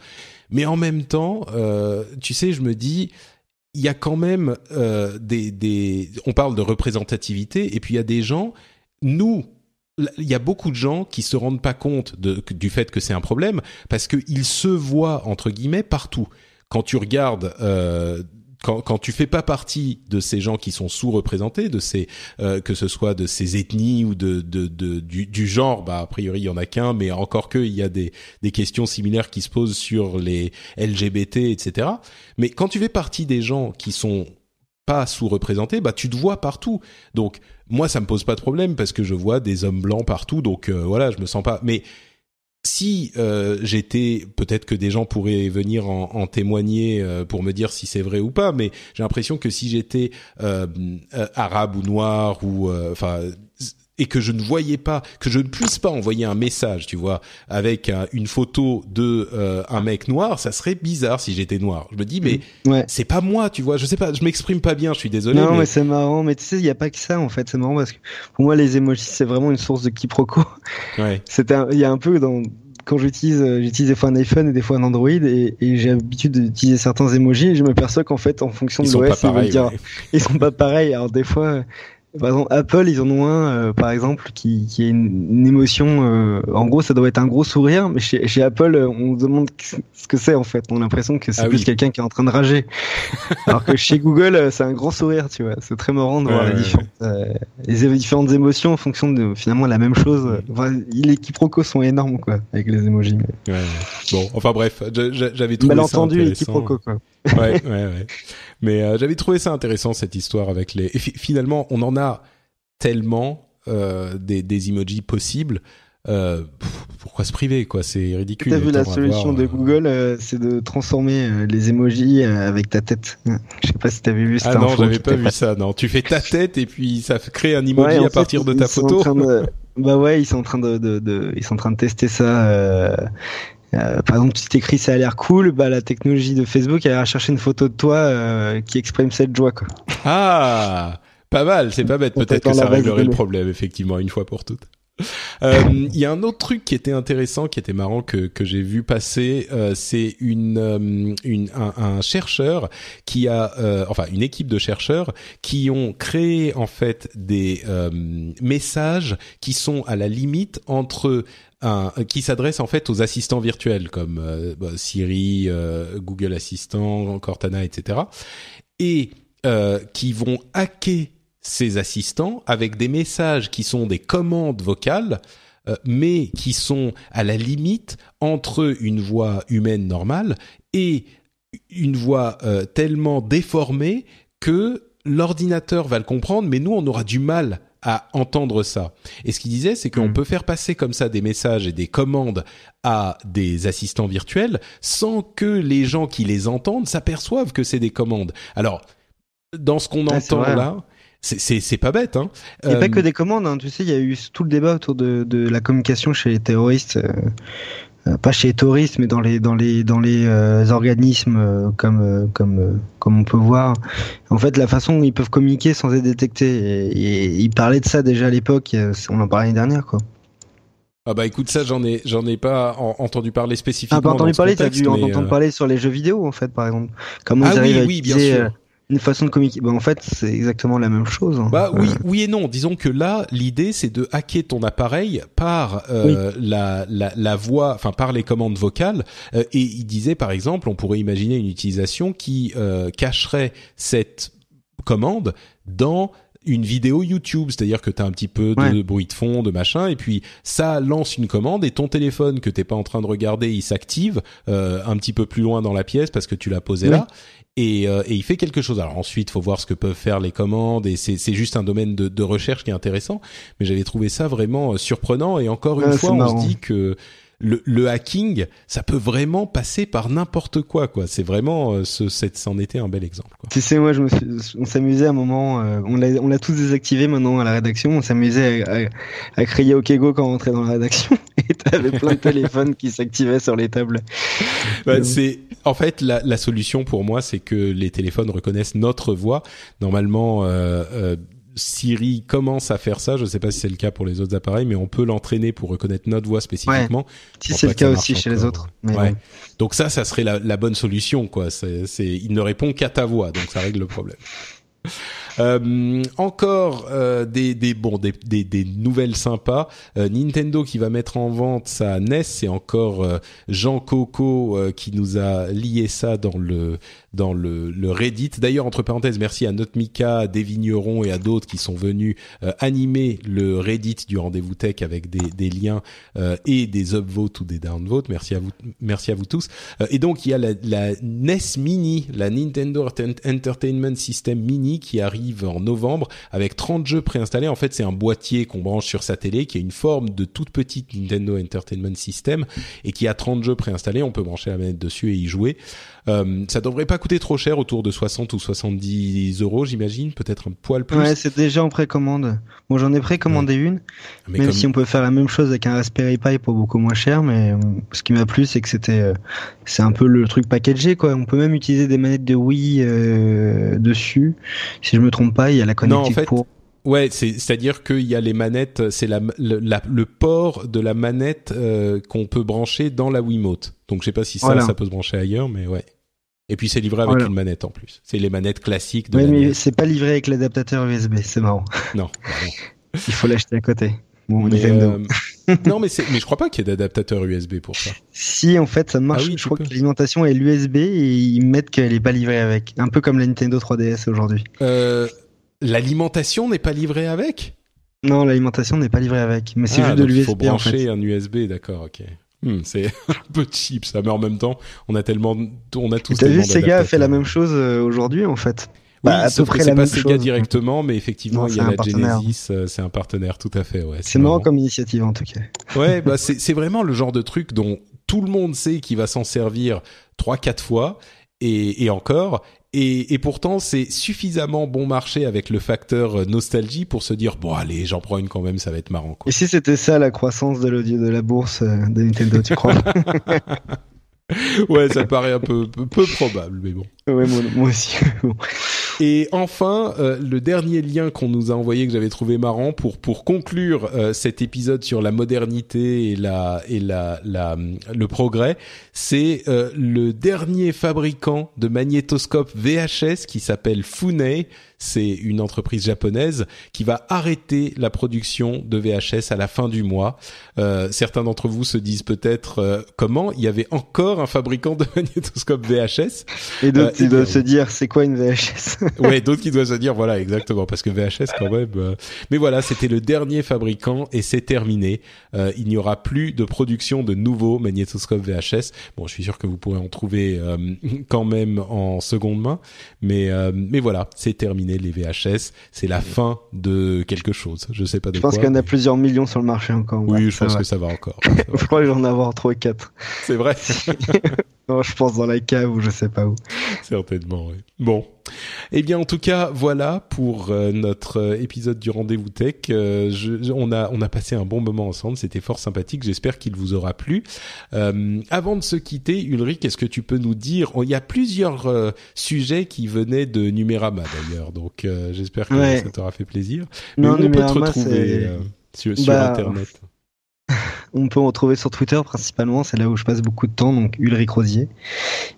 Mais en même temps, euh, tu sais, je me dis, il y a quand même euh, des, des, on parle de représentativité et puis il y a des gens, nous, il y a beaucoup de gens qui se rendent pas compte de, du fait que c'est un problème parce qu'ils se voient entre guillemets partout. Quand tu regardes euh, quand, quand tu fais pas partie de ces gens qui sont sous-représentés, de ces euh, que ce soit de ces ethnies ou de, de, de du, du, genre, bah a priori il y en a qu'un, mais encore que il y a des, des questions similaires qui se posent sur les LGBT, etc. Mais quand tu fais partie des gens qui sont pas sous-représentés, bah tu te vois partout. Donc moi ça me pose pas de problème parce que je vois des hommes blancs partout, donc euh, voilà je me sens pas. Mais si euh, j'étais, peut-être que des gens pourraient venir en, témoigner euh, pour me dire si c'est vrai ou pas, mais j'ai l'impression que si j'étais euh arabe ou noir ou enfin et que je ne voyais pas, que je ne puisse pas envoyer un message, tu vois, avec une photo de euh, un mec noir, ça serait bizarre si j'étais noir. Je me dis mais ouais. c'est pas moi, tu vois, je sais pas, je m'exprime pas bien, je suis désolé. Non mais, c'est marrant, mais tu sais, il y a pas que ça en fait, c'est marrant parce que pour moi les emojis c'est vraiment une source de quiproquo. Ouais. C'était, il y a un peu dans quand j'utilise, euh, j'utilise des fois un iPhone et des fois un Android et, et j'ai l'habitude d'utiliser certains emojis et je me perçois qu'en fait, en fonction de l'OS, ils, vont dire, ils sont pas pareils. Alors des fois, par exemple, Apple, ils en ont un, euh, par exemple, qui, qui a une, une émotion. Euh, en gros, ça doit être un gros sourire, mais chez, chez Apple, euh, on se demande ce que c'est en fait. On a l'impression que c'est ah plus quelqu'un qui est en train de rager. Alors que chez Google, c'est un grand sourire, tu vois. C'est très marrant de voir les, différentes, les différentes émotions en fonction de finalement la même chose. Enfin, les quiproquos sont énormes, quoi, avec les emojis. Mais... Bon, enfin bref, j'avais trouvé Malentendu ça et quiproquos, quoi. ouais, ouais, ouais. Mais euh, j'avais trouvé ça intéressant cette histoire avec les. Et finalement, on en a tellement euh, des, des emojis possibles. Euh, pourquoi se priver quoi? C'est ridicule. T'as vu la solution de euh, Google, euh, c'est de transformer les emojis avec ta tête. Je sais pas si t'avais vu ça. Ah non, j'avais pas vu ça. Non, tu fais ta tête et puis ça crée un emoji à partir de ta photo. Bah ouais, ils sont en train de, de, de, ils sont en train de tester ça. Euh, par exemple, si t'écris ça a l'air cool, bah la technologie de Facebook elle va chercher une photo de toi euh, qui exprime cette joie quoi. Ah, pas mal, c'est pas bête. Peut-être que ça réglerait le problème effectivement une fois pour toutes. Euh, Il y a un autre truc qui était intéressant, qui était marrant que que j'ai vu passer. Euh, c'est une, euh, une un, un, chercheur qui a, euh, enfin une équipe de chercheurs qui ont créé en fait des messages qui sont à la limite entre un, qui s'adresse en fait aux assistants virtuels comme bah, Siri, Google Assistant, Cortana, etc. Et qui vont hacker ces assistants avec des messages qui sont des commandes vocales, euh, mais qui sont à la limite entre une voix humaine normale et une voix euh, tellement déformée que l'ordinateur va le comprendre, mais nous, on aura du mal à entendre ça. Et ce qu'il disait, c'est qu'on hmm. peut faire passer comme ça des messages et des commandes à des assistants virtuels sans que les gens qui les entendent s'aperçoivent que c'est des commandes. Alors, dans ce qu'on entend là, c'est pas bête. Hein. Il n'y a pas que des commandes. Hein. Tu sais, il y a eu tout le débat autour de, de la communication chez les terroristes. Euh, euh, pas chez les terroristes, mais dans les dans les dans les euh, organismes comme comme comme on peut voir. En fait, la façon où ils peuvent communiquer sans être détectés. Et, ils parlaient de ça déjà à l'époque. On en parlait l'année dernière, quoi. Ah bah écoute ça j'en ai j'en ai pas entendu parler spécifiquement. Ah pas entendu parler, t'as dû entendre parler sur les jeux vidéo en fait par exemple. Comment ah oui oui bien sûr une façon de communiquer. Bah, en fait, c'est exactement la même chose. Hein. Bah oui, oui et non. Disons que là, l'idée c'est de hacker ton appareil par euh, la, la, la, voix, enfin par les commandes vocales. Euh, et il disait par exemple, on pourrait imaginer une utilisation qui euh, cacherait cette commande dans une vidéo YouTube, c'est-à-dire que tu as un petit peu de bruit de fond, de machin, et puis ça lance une commande et ton téléphone que t'es pas en train de regarder, il s'active euh, un petit peu plus loin dans la pièce parce que tu l'as posé là, et, euh, et, il fait quelque chose. Alors ensuite, faut voir ce que peuvent faire les commandes et c'est juste un domaine de, de, recherche qui est intéressant. Mais j'avais trouvé ça vraiment euh, surprenant et encore une fois, on se dit que le, le, hacking, ça peut vraiment passer par n'importe quoi, quoi. C'est vraiment, euh, ce, c'en était un bel exemple. Quoi. Tu sais, moi, je me suis, on s'amusait à un moment, euh, on l'a, on l'a tous désactivé maintenant à la rédaction. On s'amusait à, à, à crier Okego quand on rentrait dans la rédaction, et t'avais plein de téléphones qui s'activaient sur les tables. Bah, c'est, en fait, la, la, solution pour moi, c'est que les téléphones reconnaissent notre voix. Normalement, euh, euh Siri commence à faire ça. Je ne sais pas si c'est le cas pour les autres appareils, mais on peut l'entraîner pour reconnaître notre voix spécifiquement. Si c'est le cas aussi chez les autres. ouais. Donc ça, ça serait la, la bonne solution, quoi. C'est, il ne répond qu'à ta voix, donc ça règle le problème. Euh, encore euh, des, des bon des, des, des nouvelles sympas. Euh, Nintendo qui va mettre en vente sa NES, c'est encore euh, Jean Coco euh, qui nous a lié ça dans le dans le, le Reddit. D'ailleurs, entre parenthèses, merci à Notmika, à des vignerons et à d'autres qui sont venus animer le Reddit du rendez-vous tech avec des, des liens et des upvotes ou des downvotes. Merci à vous, merci à vous tous. et donc il y a la, la NES Mini, la Nintendo Entertainment System Mini qui arrive en novembre avec 30 jeux préinstallés. En fait, c'est un boîtier qu'on branche sur sa télé qui a une forme de toute petite Nintendo Entertainment System et qui a 30 jeux préinstallés. On peut brancher la manette dessus et y jouer. Euh, ça devrait pas coûter trop cher, autour de 60 ou 70 euros, j'imagine, peut-être un poil plus. Ouais, c'est déjà en précommande. Bon, j'en ai précommandé une, mais même si on peut faire la même chose avec un Raspberry Pi pour beaucoup moins cher. Mais euh, ce qui m'a plu, c'est que c'était, euh, c'est un peu le truc packagé, quoi. On peut même utiliser des manettes de Wii euh, dessus. Si je me trompe pas, il y a la connectique pour. Ouais, c'est-à-dire qu'il y a les manettes, c'est la, le port de la manette euh, qu'on peut brancher dans la Wiimote. Donc je sais pas si ça, ça peut se brancher ailleurs, mais ouais. Et puis c'est livré avec une manette en plus. C'est les manettes classiques de. Oui, mais c'est pas livré avec l'adaptateur USB, c'est marrant. Non. Il faut l'acheter à côté. Euh, non, mais, mais je crois pas qu'il y ait d'adaptateur USB pour ça. Si, en fait, ça marche. Ah je crois que l'alimentation est l'USB et ils mettent qu'elle est pas livrée avec. Un peu comme la Nintendo 3DS aujourd'hui. Euh, l'alimentation n'est pas livrée avec? Non, l'alimentation n'est pas livrée avec, mais c'est ah, juste de l'USB. Il faut brancher un USB, d'accord, ok. Hmm, c'est un peu cheap ça, mais en même temps, on a tellement, on a tous. T'as vu, Sega a fait la même chose euh, aujourd'hui en fait. Oui, bah, à peu près c'est pas Sega directement, mais effectivement, il y a la Genesis, euh, c'est un partenaire, tout à fait. Ouais, c'est marrant comme initiative en tout cas. Ouais, bah c'est vraiment le genre de truc dont tout le monde sait qu'il va s'en servir trois, quatre fois et, et encore, et, et, pourtant, c'est suffisamment bon marché avec le facteur euh, nostalgie pour se dire bon allez, j'en prends une quand même, ça va être marrant. Quoi. Et si c'était ça la croissance de l'audio de la bourse euh, de Nintendo, tu crois? Ouais, ça paraît un peu, peu, probable, mais bon. Ouais, moi, moi aussi. bon. Et enfin, euh, le dernier lien qu'on nous a envoyé que j'avais trouvé marrant pour pour conclure euh, cet épisode sur la modernité et la et la, la le progrès, c'est euh, le dernier fabricant de magnétoscopes VHS qui s'appelle Funei c'est une entreprise japonaise qui va arrêter la production de VHS à la fin du mois. Euh, certains d'entre vous se disent peut-être euh, comment il y avait encore un fabricant de magnétoscope VHS. Et d'autres qui euh, doivent se dire c'est quoi une VHS Ouais, d'autres qui doivent se dire voilà exactement parce que VHS quand même. Mais voilà, c'était le dernier fabricant et c'est terminé. il n'y aura plus de production de nouveaux magnétoscopes VHS. Bon, je suis sûr que vous pourrez en trouver quand même en seconde main, mais mais voilà, c'est terminé les VHS, c'est la fin de quelque chose. Je sais pas de quoi. Je pense qu'il y en a plusieurs millions sur le marché encore. Oui, je pense que ça va encore. je crois que j'en ai avoir 3 ou 4. C'est vrai. non, je pense dans la cave ou je sais pas où. Certainement, oui. Bon. Eh bien, en tout cas, voilà pour euh, notre euh, épisode du rendez-vous tech. Euh, je, on a on a passé un bon moment ensemble. C'était fort sympathique. J'espère qu'il vous aura plu. avant de se quitter, Ulrich, est-ce que tu peux nous dire Il y a plusieurs sujets qui venaient de Numérama d'ailleurs. Donc, j'espère que ça t'aura fait plaisir. Mais non, on peut te retrouver sur, sur bah, Internet? On peut me retrouver sur Twitter principalement, c'est là où je passe beaucoup de temps, donc Ulrich Rosier.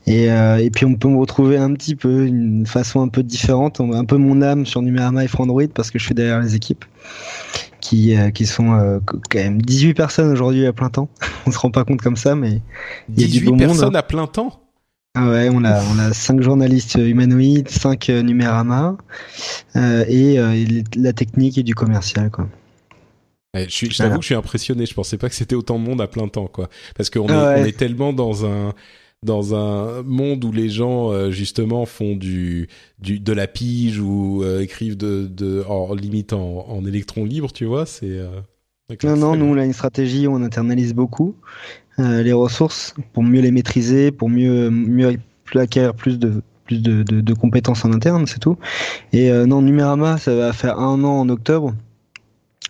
Et, euh, et puis on peut me retrouver un petit peu, une façon un peu différente, un peu mon âme sur Numérama et Frandroid parce que je suis derrière les équipes qui, euh, qui sont euh, quand même 18 personnes aujourd'hui à plein temps. on se rend pas compte comme ça, mais 18 personnes à plein temps? Ah ouais, on a on a cinq journalistes humanoïdes, cinq Numérama et, et la technique et du commercial quoi. Je suis, je t'avoue que je suis impressionné. Je pensais pas que c'était autant de monde à plein temps, quoi. Parce qu'on est, tellement dans un dans un monde où les gens euh, justement font du, du de la pige ou euh, écrivent de, de en limite en, en électron libre, tu vois. C'est euh, non non, nous on a une stratégie où on internalise beaucoup les ressources pour mieux les maîtriser, pour mieux mieux acquérir plus de plus de, de, de compétences en interne, c'est tout. Et non, Numérama, ça va faire un an en octobre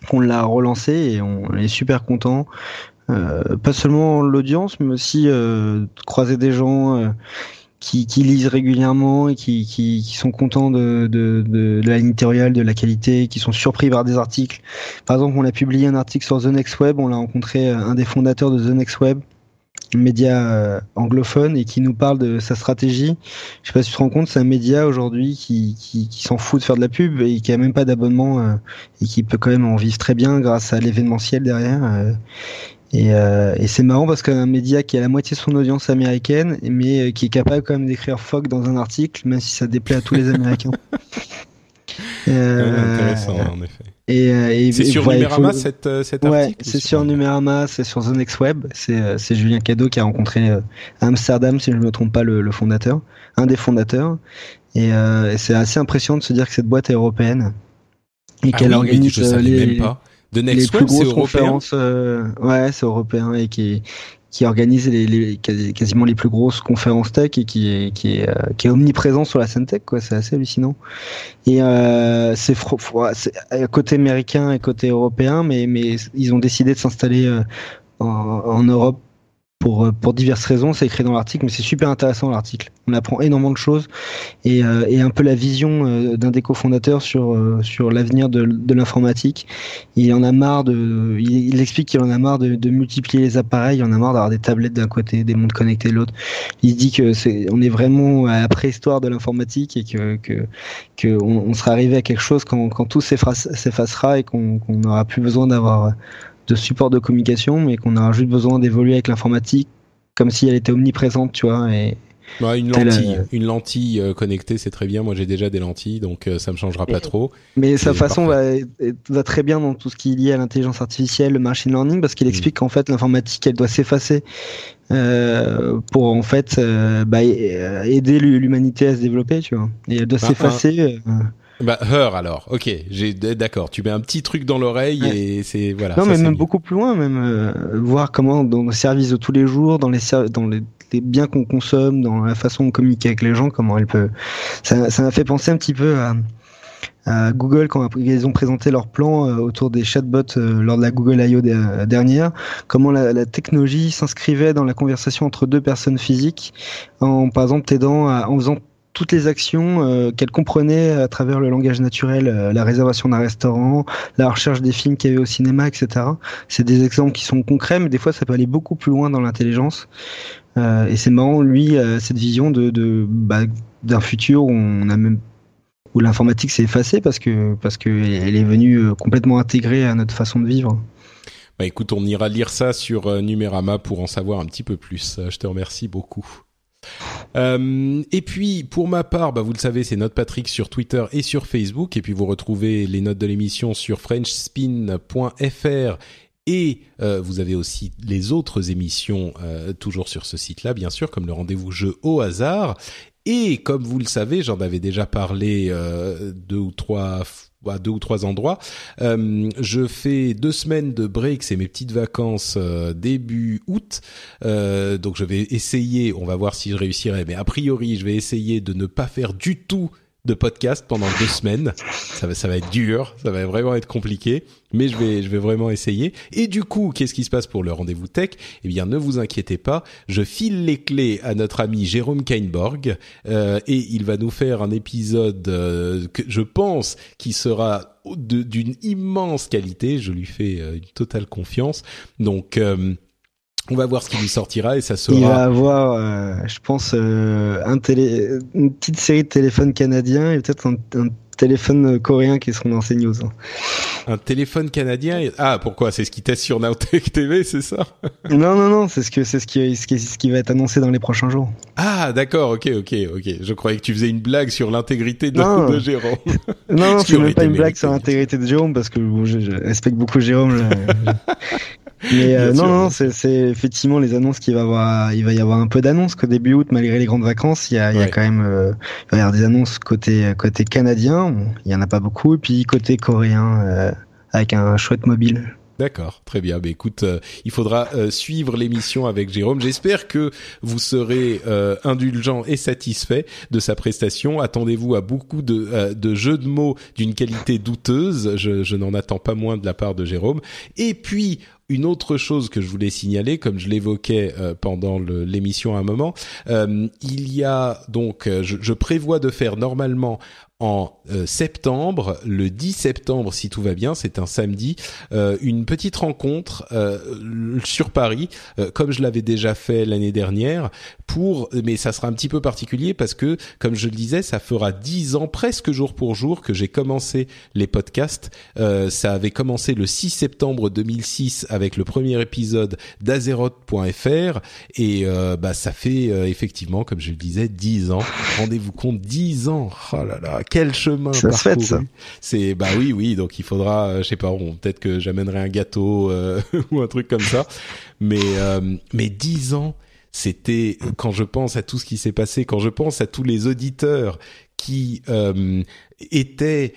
qu'on l'a relancé et on est super content. Euh, pas seulement l'audience, mais aussi euh, croiser des gens euh, qui, qui, lisent régulièrement et qui, qui, qui sont contents de, de, de, de, la de la qualité, qui sont surpris par des articles. Par exemple, on a publié un article sur The Next Web, on l'a rencontré un des fondateurs de The Next Web, média euh, anglophone et qui nous parle de sa stratégie. Je sais pas si tu te rends compte, c'est un média aujourd'hui qui, qui, qui s'en fout de faire de la pub et qui a même pas d'abonnement euh, et qui peut quand même en vivre très bien grâce à l'événementiel derrière. Euh, et, et c'est marrant parce qu'un média qui a la moitié de son audience américaine, mais qui est capable quand même d'écrire Fogg dans un article, même si ça déplaît à tous les Américains. intéressant en effet. Et, euh, et c'est sur Numérama cette, euh, cet ouais, c'est sur Numérama, c'est sur The Next Web. C'est euh, Julien Cadeau qui a rencontré à Amsterdam, si je ne me trompe pas, le, le fondateur, un des fondateurs. Et, et c'est assez impressionnant de se dire que cette boîte est européenne et ah qu'elle organise les, même pas. The Next les Web, plus grosses conférences. ouais, c'est européen et qui qui organise les, les, quasiment les plus grosses conférences tech et qui est, qui est, euh, qui est omniprésent sur la scène tech, quoi. C'est assez hallucinant. Et euh, c'est côté américain et côté européen, mais, mais ils ont décidé de s'installer euh, en, en, Europe pour, euh, pour diverses raisons, c'est écrit dans l'article, mais c'est super intéressant l'article. On apprend énormément de choses et, euh, et un peu la vision euh, d'un des cofondateurs sur, euh, sur l'avenir de, de l'informatique. Il en a marre de, il, il explique qu'il en a marre de, de, multiplier les appareils, il en a marre d'avoir des tablettes d'un côté, des montres connectées de l'autre. Il dit que c'est, on est vraiment à la préhistoire de l'informatique et que, que, que on, on, sera arrivé à quelque chose quand, quand tout s'effacera et qu'on qu'on n'aura plus besoin d'avoir de support de communication, mais qu'on a juste besoin d'évoluer avec l'informatique comme si elle était omniprésente, tu vois. Et, une lentille, une lentille euh, connectée, c'est très bien. Moi, j'ai déjà des lentilles, donc euh, ça me changera pas trop. Mais sa façon va, va, très bien dans tout ce qui est lié à l'intelligence artificielle, le machine learning, parce qu'il mm. explique qu'en fait, l'informatique, elle doit s'effacer euh, pour en fait euh, bah, aider l'humanité à se développer, tu vois. Et elle doit bah, s'effacer. Bah Her alors, ok, j'ai d'accord. Tu mets un petit truc dans l'oreille et c'est voilà. Non mais même beaucoup plus loin, même euh, voir comment dans nos services de tous les jours, dans les dans les, biens qu'on consomme, dans la façon de communiquer avec les gens, comment elle peut. Ça ça m'a fait penser un petit peu à, à, Google quand ils ont présenté leur plan euh, autour des chatbots euh, lors de la Google I.O. dernière, comment la, la technologie s'inscrivait dans la conversation entre deux personnes physiques, en par exemple t'aidant en faisant toutes les actions qu'elle comprenait à travers le langage naturel, la réservation d'un restaurant, la recherche des films qu'il y avait au cinéma, etc. C'est des exemples qui sont concrets, mais des fois ça peut aller beaucoup plus loin dans l'intelligence. et c'est marrant, lui, cette vision bah, d'un futur où l'informatique s'est effacée parce que elle est venue complètement intégrée à notre façon de vivre. Bah écoute, on ira lire ça sur euh, Numérama pour en savoir un petit peu plus. Euh, je te remercie beaucoup. Euh, et puis pour ma part, bah, vous le savez, c'est Note Patrick sur Twitter et sur Facebook. Et puis vous retrouvez les notes de l'émission sur FrenchSpin.fr et euh, vous avez aussi les autres émissions euh, toujours sur ce site-là, bien sûr, comme le rendez-vous jeu au hasard. Et comme vous le savez, j'en avais déjà parlé deux ou trois à deux ou trois endroits. Euh, je fais deux semaines de break, c'est mes petites vacances euh, début août. Euh, donc je vais essayer, on va voir si je réussirai, mais a priori je vais essayer de ne pas faire du tout de podcast pendant deux semaines. Ça va, ça va être dur, ça va vraiment être compliqué, mais je vais, je vais vraiment essayer. Et du coup, qu'est-ce qui se passe pour le rendez-vous tech? Eh bien, ne vous inquiétez pas, je file les clés à notre ami Jérôme Kainborg euh, et il va nous faire un épisode euh, que je pense qui sera d'une immense qualité. Je lui fais euh, une totale confiance. Donc euh, on va voir ce qui lui sortira et ça sera. Il va avoir, euh, je pense, euh, un télé, une petite série de téléphones canadiens et peut-être un, un, téléphone coréen qui seront dans ces news. Un téléphone canadien Ah, pourquoi? C'est ce qui teste sur Nowtech TV, c'est ça? Non, non, non, c'est ce que c'est ce qui, ce qui ce qui va être annoncé dans les prochains jours. Ah, d'accord, ok, ok, ok. Je croyais que tu faisais une blague sur l'intégrité de, de, Jérôme. non, non, c'est même pas une blague sur l'intégrité de Jérôme parce que bon, je, je, respecte beaucoup Jérôme. Là. Mais euh, non, non, c'est effectivement les annonces qu'il va avoir. Il va y avoir un peu d'annonces qu'au début août, malgré les grandes vacances, il y a, il y a quand même euh, il va y avoir des annonces côté côté canadien. il y en a pas beaucoup, et puis côté coréen euh, avec un chouette mobile. D'accord, très bien. Mais écoute, euh, il faudra euh, suivre l'émission avec Jérôme. J'espère que vous serez euh, indulgent et satisfait de sa prestation. Attendez-vous à beaucoup de, de jeux de mots d'une qualité douteuse. Je, je n'en attends pas moins de la part de Jérôme. Et puis, une autre chose que je voulais signaler, comme je l'évoquais euh, pendant l'émission à un moment, euh, il y a donc, je, je, prévois de faire normalement en euh, septembre, le 10 septembre si tout va bien, c'est un samedi, euh, une petite rencontre euh, sur Paris, comme je l'avais déjà fait l'année dernière, pour, mais ça sera un petit peu particulier parce que, comme je le disais, ça fera dix ans presque jour pour jour que j'ai commencé les podcasts. ça avait commencé le 6 septembre 2006 avec le premier épisode d'Azeroth.fr et bah ça fait effectivement, comme je le disais, dix ans. Rendez-vous compte, dix ans. Oh là là quel chemin ça parcouru. ça. C'est bah oui oui donc il faudra euh, je sais pas peut-être que j'amènerai un gâteau euh, ou un truc comme ça mais euh, mais dix ans c'était quand je pense à tout ce qui s'est passé quand je pense à tous les auditeurs qui euh, étaient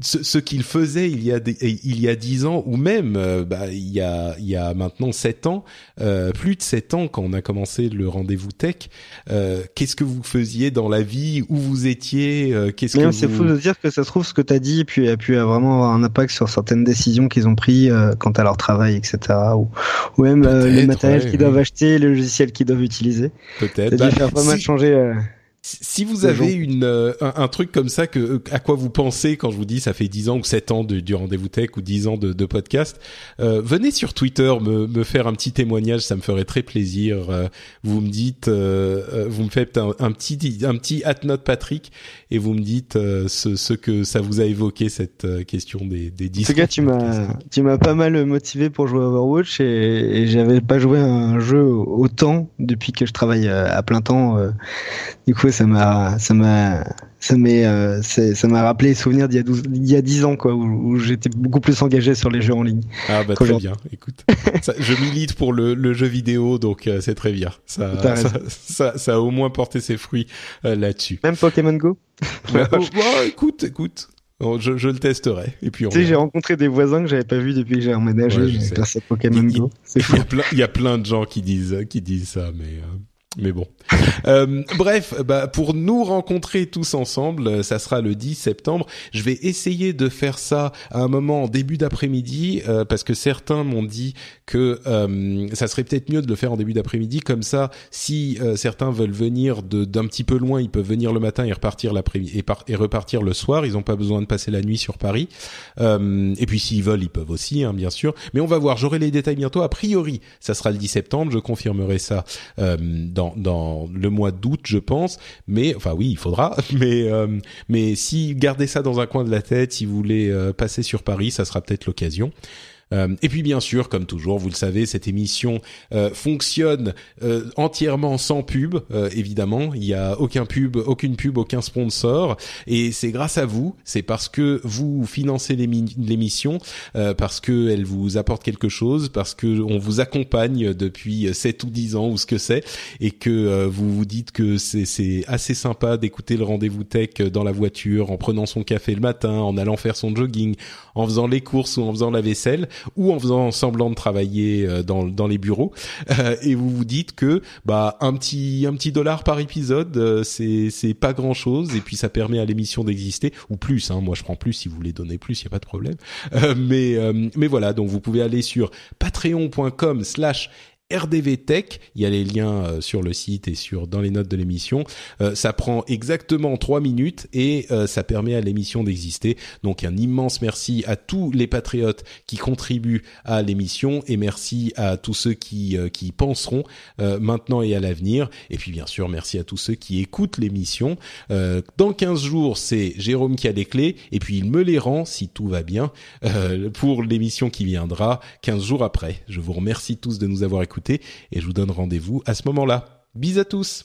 ce, ce qu'il faisait il y a des, il y a dix ans ou même euh, bah, il y a il y a maintenant sept ans euh, plus de sept ans quand on a commencé le rendez-vous tech euh, qu'est-ce que vous faisiez dans la vie? Où vous étiez? Euh, qu'est-ce que c'est vous... fou de dire que ça se trouve ce que tu as dit et puis a pu vraiment avoir un impact sur certaines décisions qu'ils ont pris euh, quant à leur travail etc ou, ou même les matériels ouais, qu'ils ouais. doivent acheter les logiciels qu'ils doivent utiliser. Peut-être. Bah, faire pas mal si... changer si vous avez une euh, un, un, truc comme ça que à quoi vous pensez quand je vous dis ça fait 10 ans ou 7 ans de, du rendez-vous tech ou 10 ans de, de podcast, euh, venez sur Twitter me, me faire un petit témoignage, ça me ferait très plaisir. Euh, vous me dites, euh, vous me faites un, un, petit un petit at note Patrick et vous me dites euh, ce, ce, que ça vous a évoqué cette question des des 10 En tout cas, tu m'as tu m'as pas mal motivé pour jouer à Overwatch et, et j'avais pas joué à un jeu autant depuis que je travaille à plein temps. du coup ça m'a ça m'a ça m'a euh, ça m'a rappelé les souvenirs d'il y a 12, il y a 10 ans quoi où, où j'étais beaucoup plus engagé sur les jeux en ligne. Ah bah très bien. Écoute, ça, je milite pour le, le jeu vidéo donc euh, c'est très bien. Ça ça, ça, ça a au moins porté ses fruits euh, là-dessus. Même Pokémon Go? Bah, oh, écoute, écoute. Je, je, le testerai. Et puis on tu sais, j'ai rencontré des voisins que j'avais pas vu depuis que j'ai emménagé ouais, à Pokémon il, Go. Il, il, y a plein, il y a plein de gens qui disent, qui disent ça, mais. Euh... Mais bon. Euh, bref, bah, pour nous rencontrer tous ensemble, euh, ça sera le 10 septembre. Je vais essayer de faire ça à un moment en début d'après-midi, euh, parce que certains m'ont dit que ça serait peut-être mieux de le faire en début d'après-midi. Comme ça, si certains veulent venir d'un petit peu loin, ils peuvent venir le matin et repartir l'après-midi et, et, repartir le soir. Ils n'ont pas besoin de passer la nuit sur Paris. et puis s'ils veulent, ils peuvent aussi, hein, bien sûr. Mais on va voir. J'aurai les détails bientôt. A priori, ça sera le 10 septembre. Je confirmerai ça dans dans, le mois d'août, je pense. Mais enfin oui, il faudra. Mais euh, mais si gardez ça dans un coin de la tête, si vous voulez euh, passer sur Paris, ça sera peut-être l'occasion. Euh, et puis bien sûr, comme toujours, vous le savez, cette émission euh, fonctionne euh, entièrement sans pub, évidemment. Il n'y a aucun pub, aucune pub, aucun sponsor. Et c'est grâce à vous, c'est parce que vous financez l'émission, parce que elle vous apporte quelque chose, parce que on vous accompagne depuis 7 ou 10 ans ou ce que c'est, et que vous vous dites que c'est assez sympa d'écouter le rendez-vous tech dans la voiture, en prenant son café le matin, en allant faire son jogging, en faisant les courses ou en faisant la vaisselle ou en faisant semblant de travailler euh, dans, dans les bureaux. Euh, et vous vous dites que bah un petit un petit dollar par épisode euh, c'est c'est pas grand chose et puis ça permet à l'émission d'exister ou plus hein, moi je prends plus si vous voulez donner plus il y a pas de problème. Mais mais voilà donc vous pouvez aller sur patreon.com/slash RDV Tech. Il y a les liens euh, sur le site et sur dans les notes de l'émission. Euh, ça prend exactement trois minutes et euh, ça permet à l'émission d'exister. Donc un immense merci à tous les patriotes qui contribuent à l'émission et merci à tous ceux qui qui penseront maintenant et à l'avenir. Et puis bien sûr merci à tous ceux qui écoutent l'émission. dans 15 jours c'est Jérôme qui a les clés et puis il me les rend si tout va bien pour l'émission qui viendra 15 jours après. Je vous remercie tous de nous avoir écoutés et je vous donne rendez-vous à ce moment-là. Bis à tous.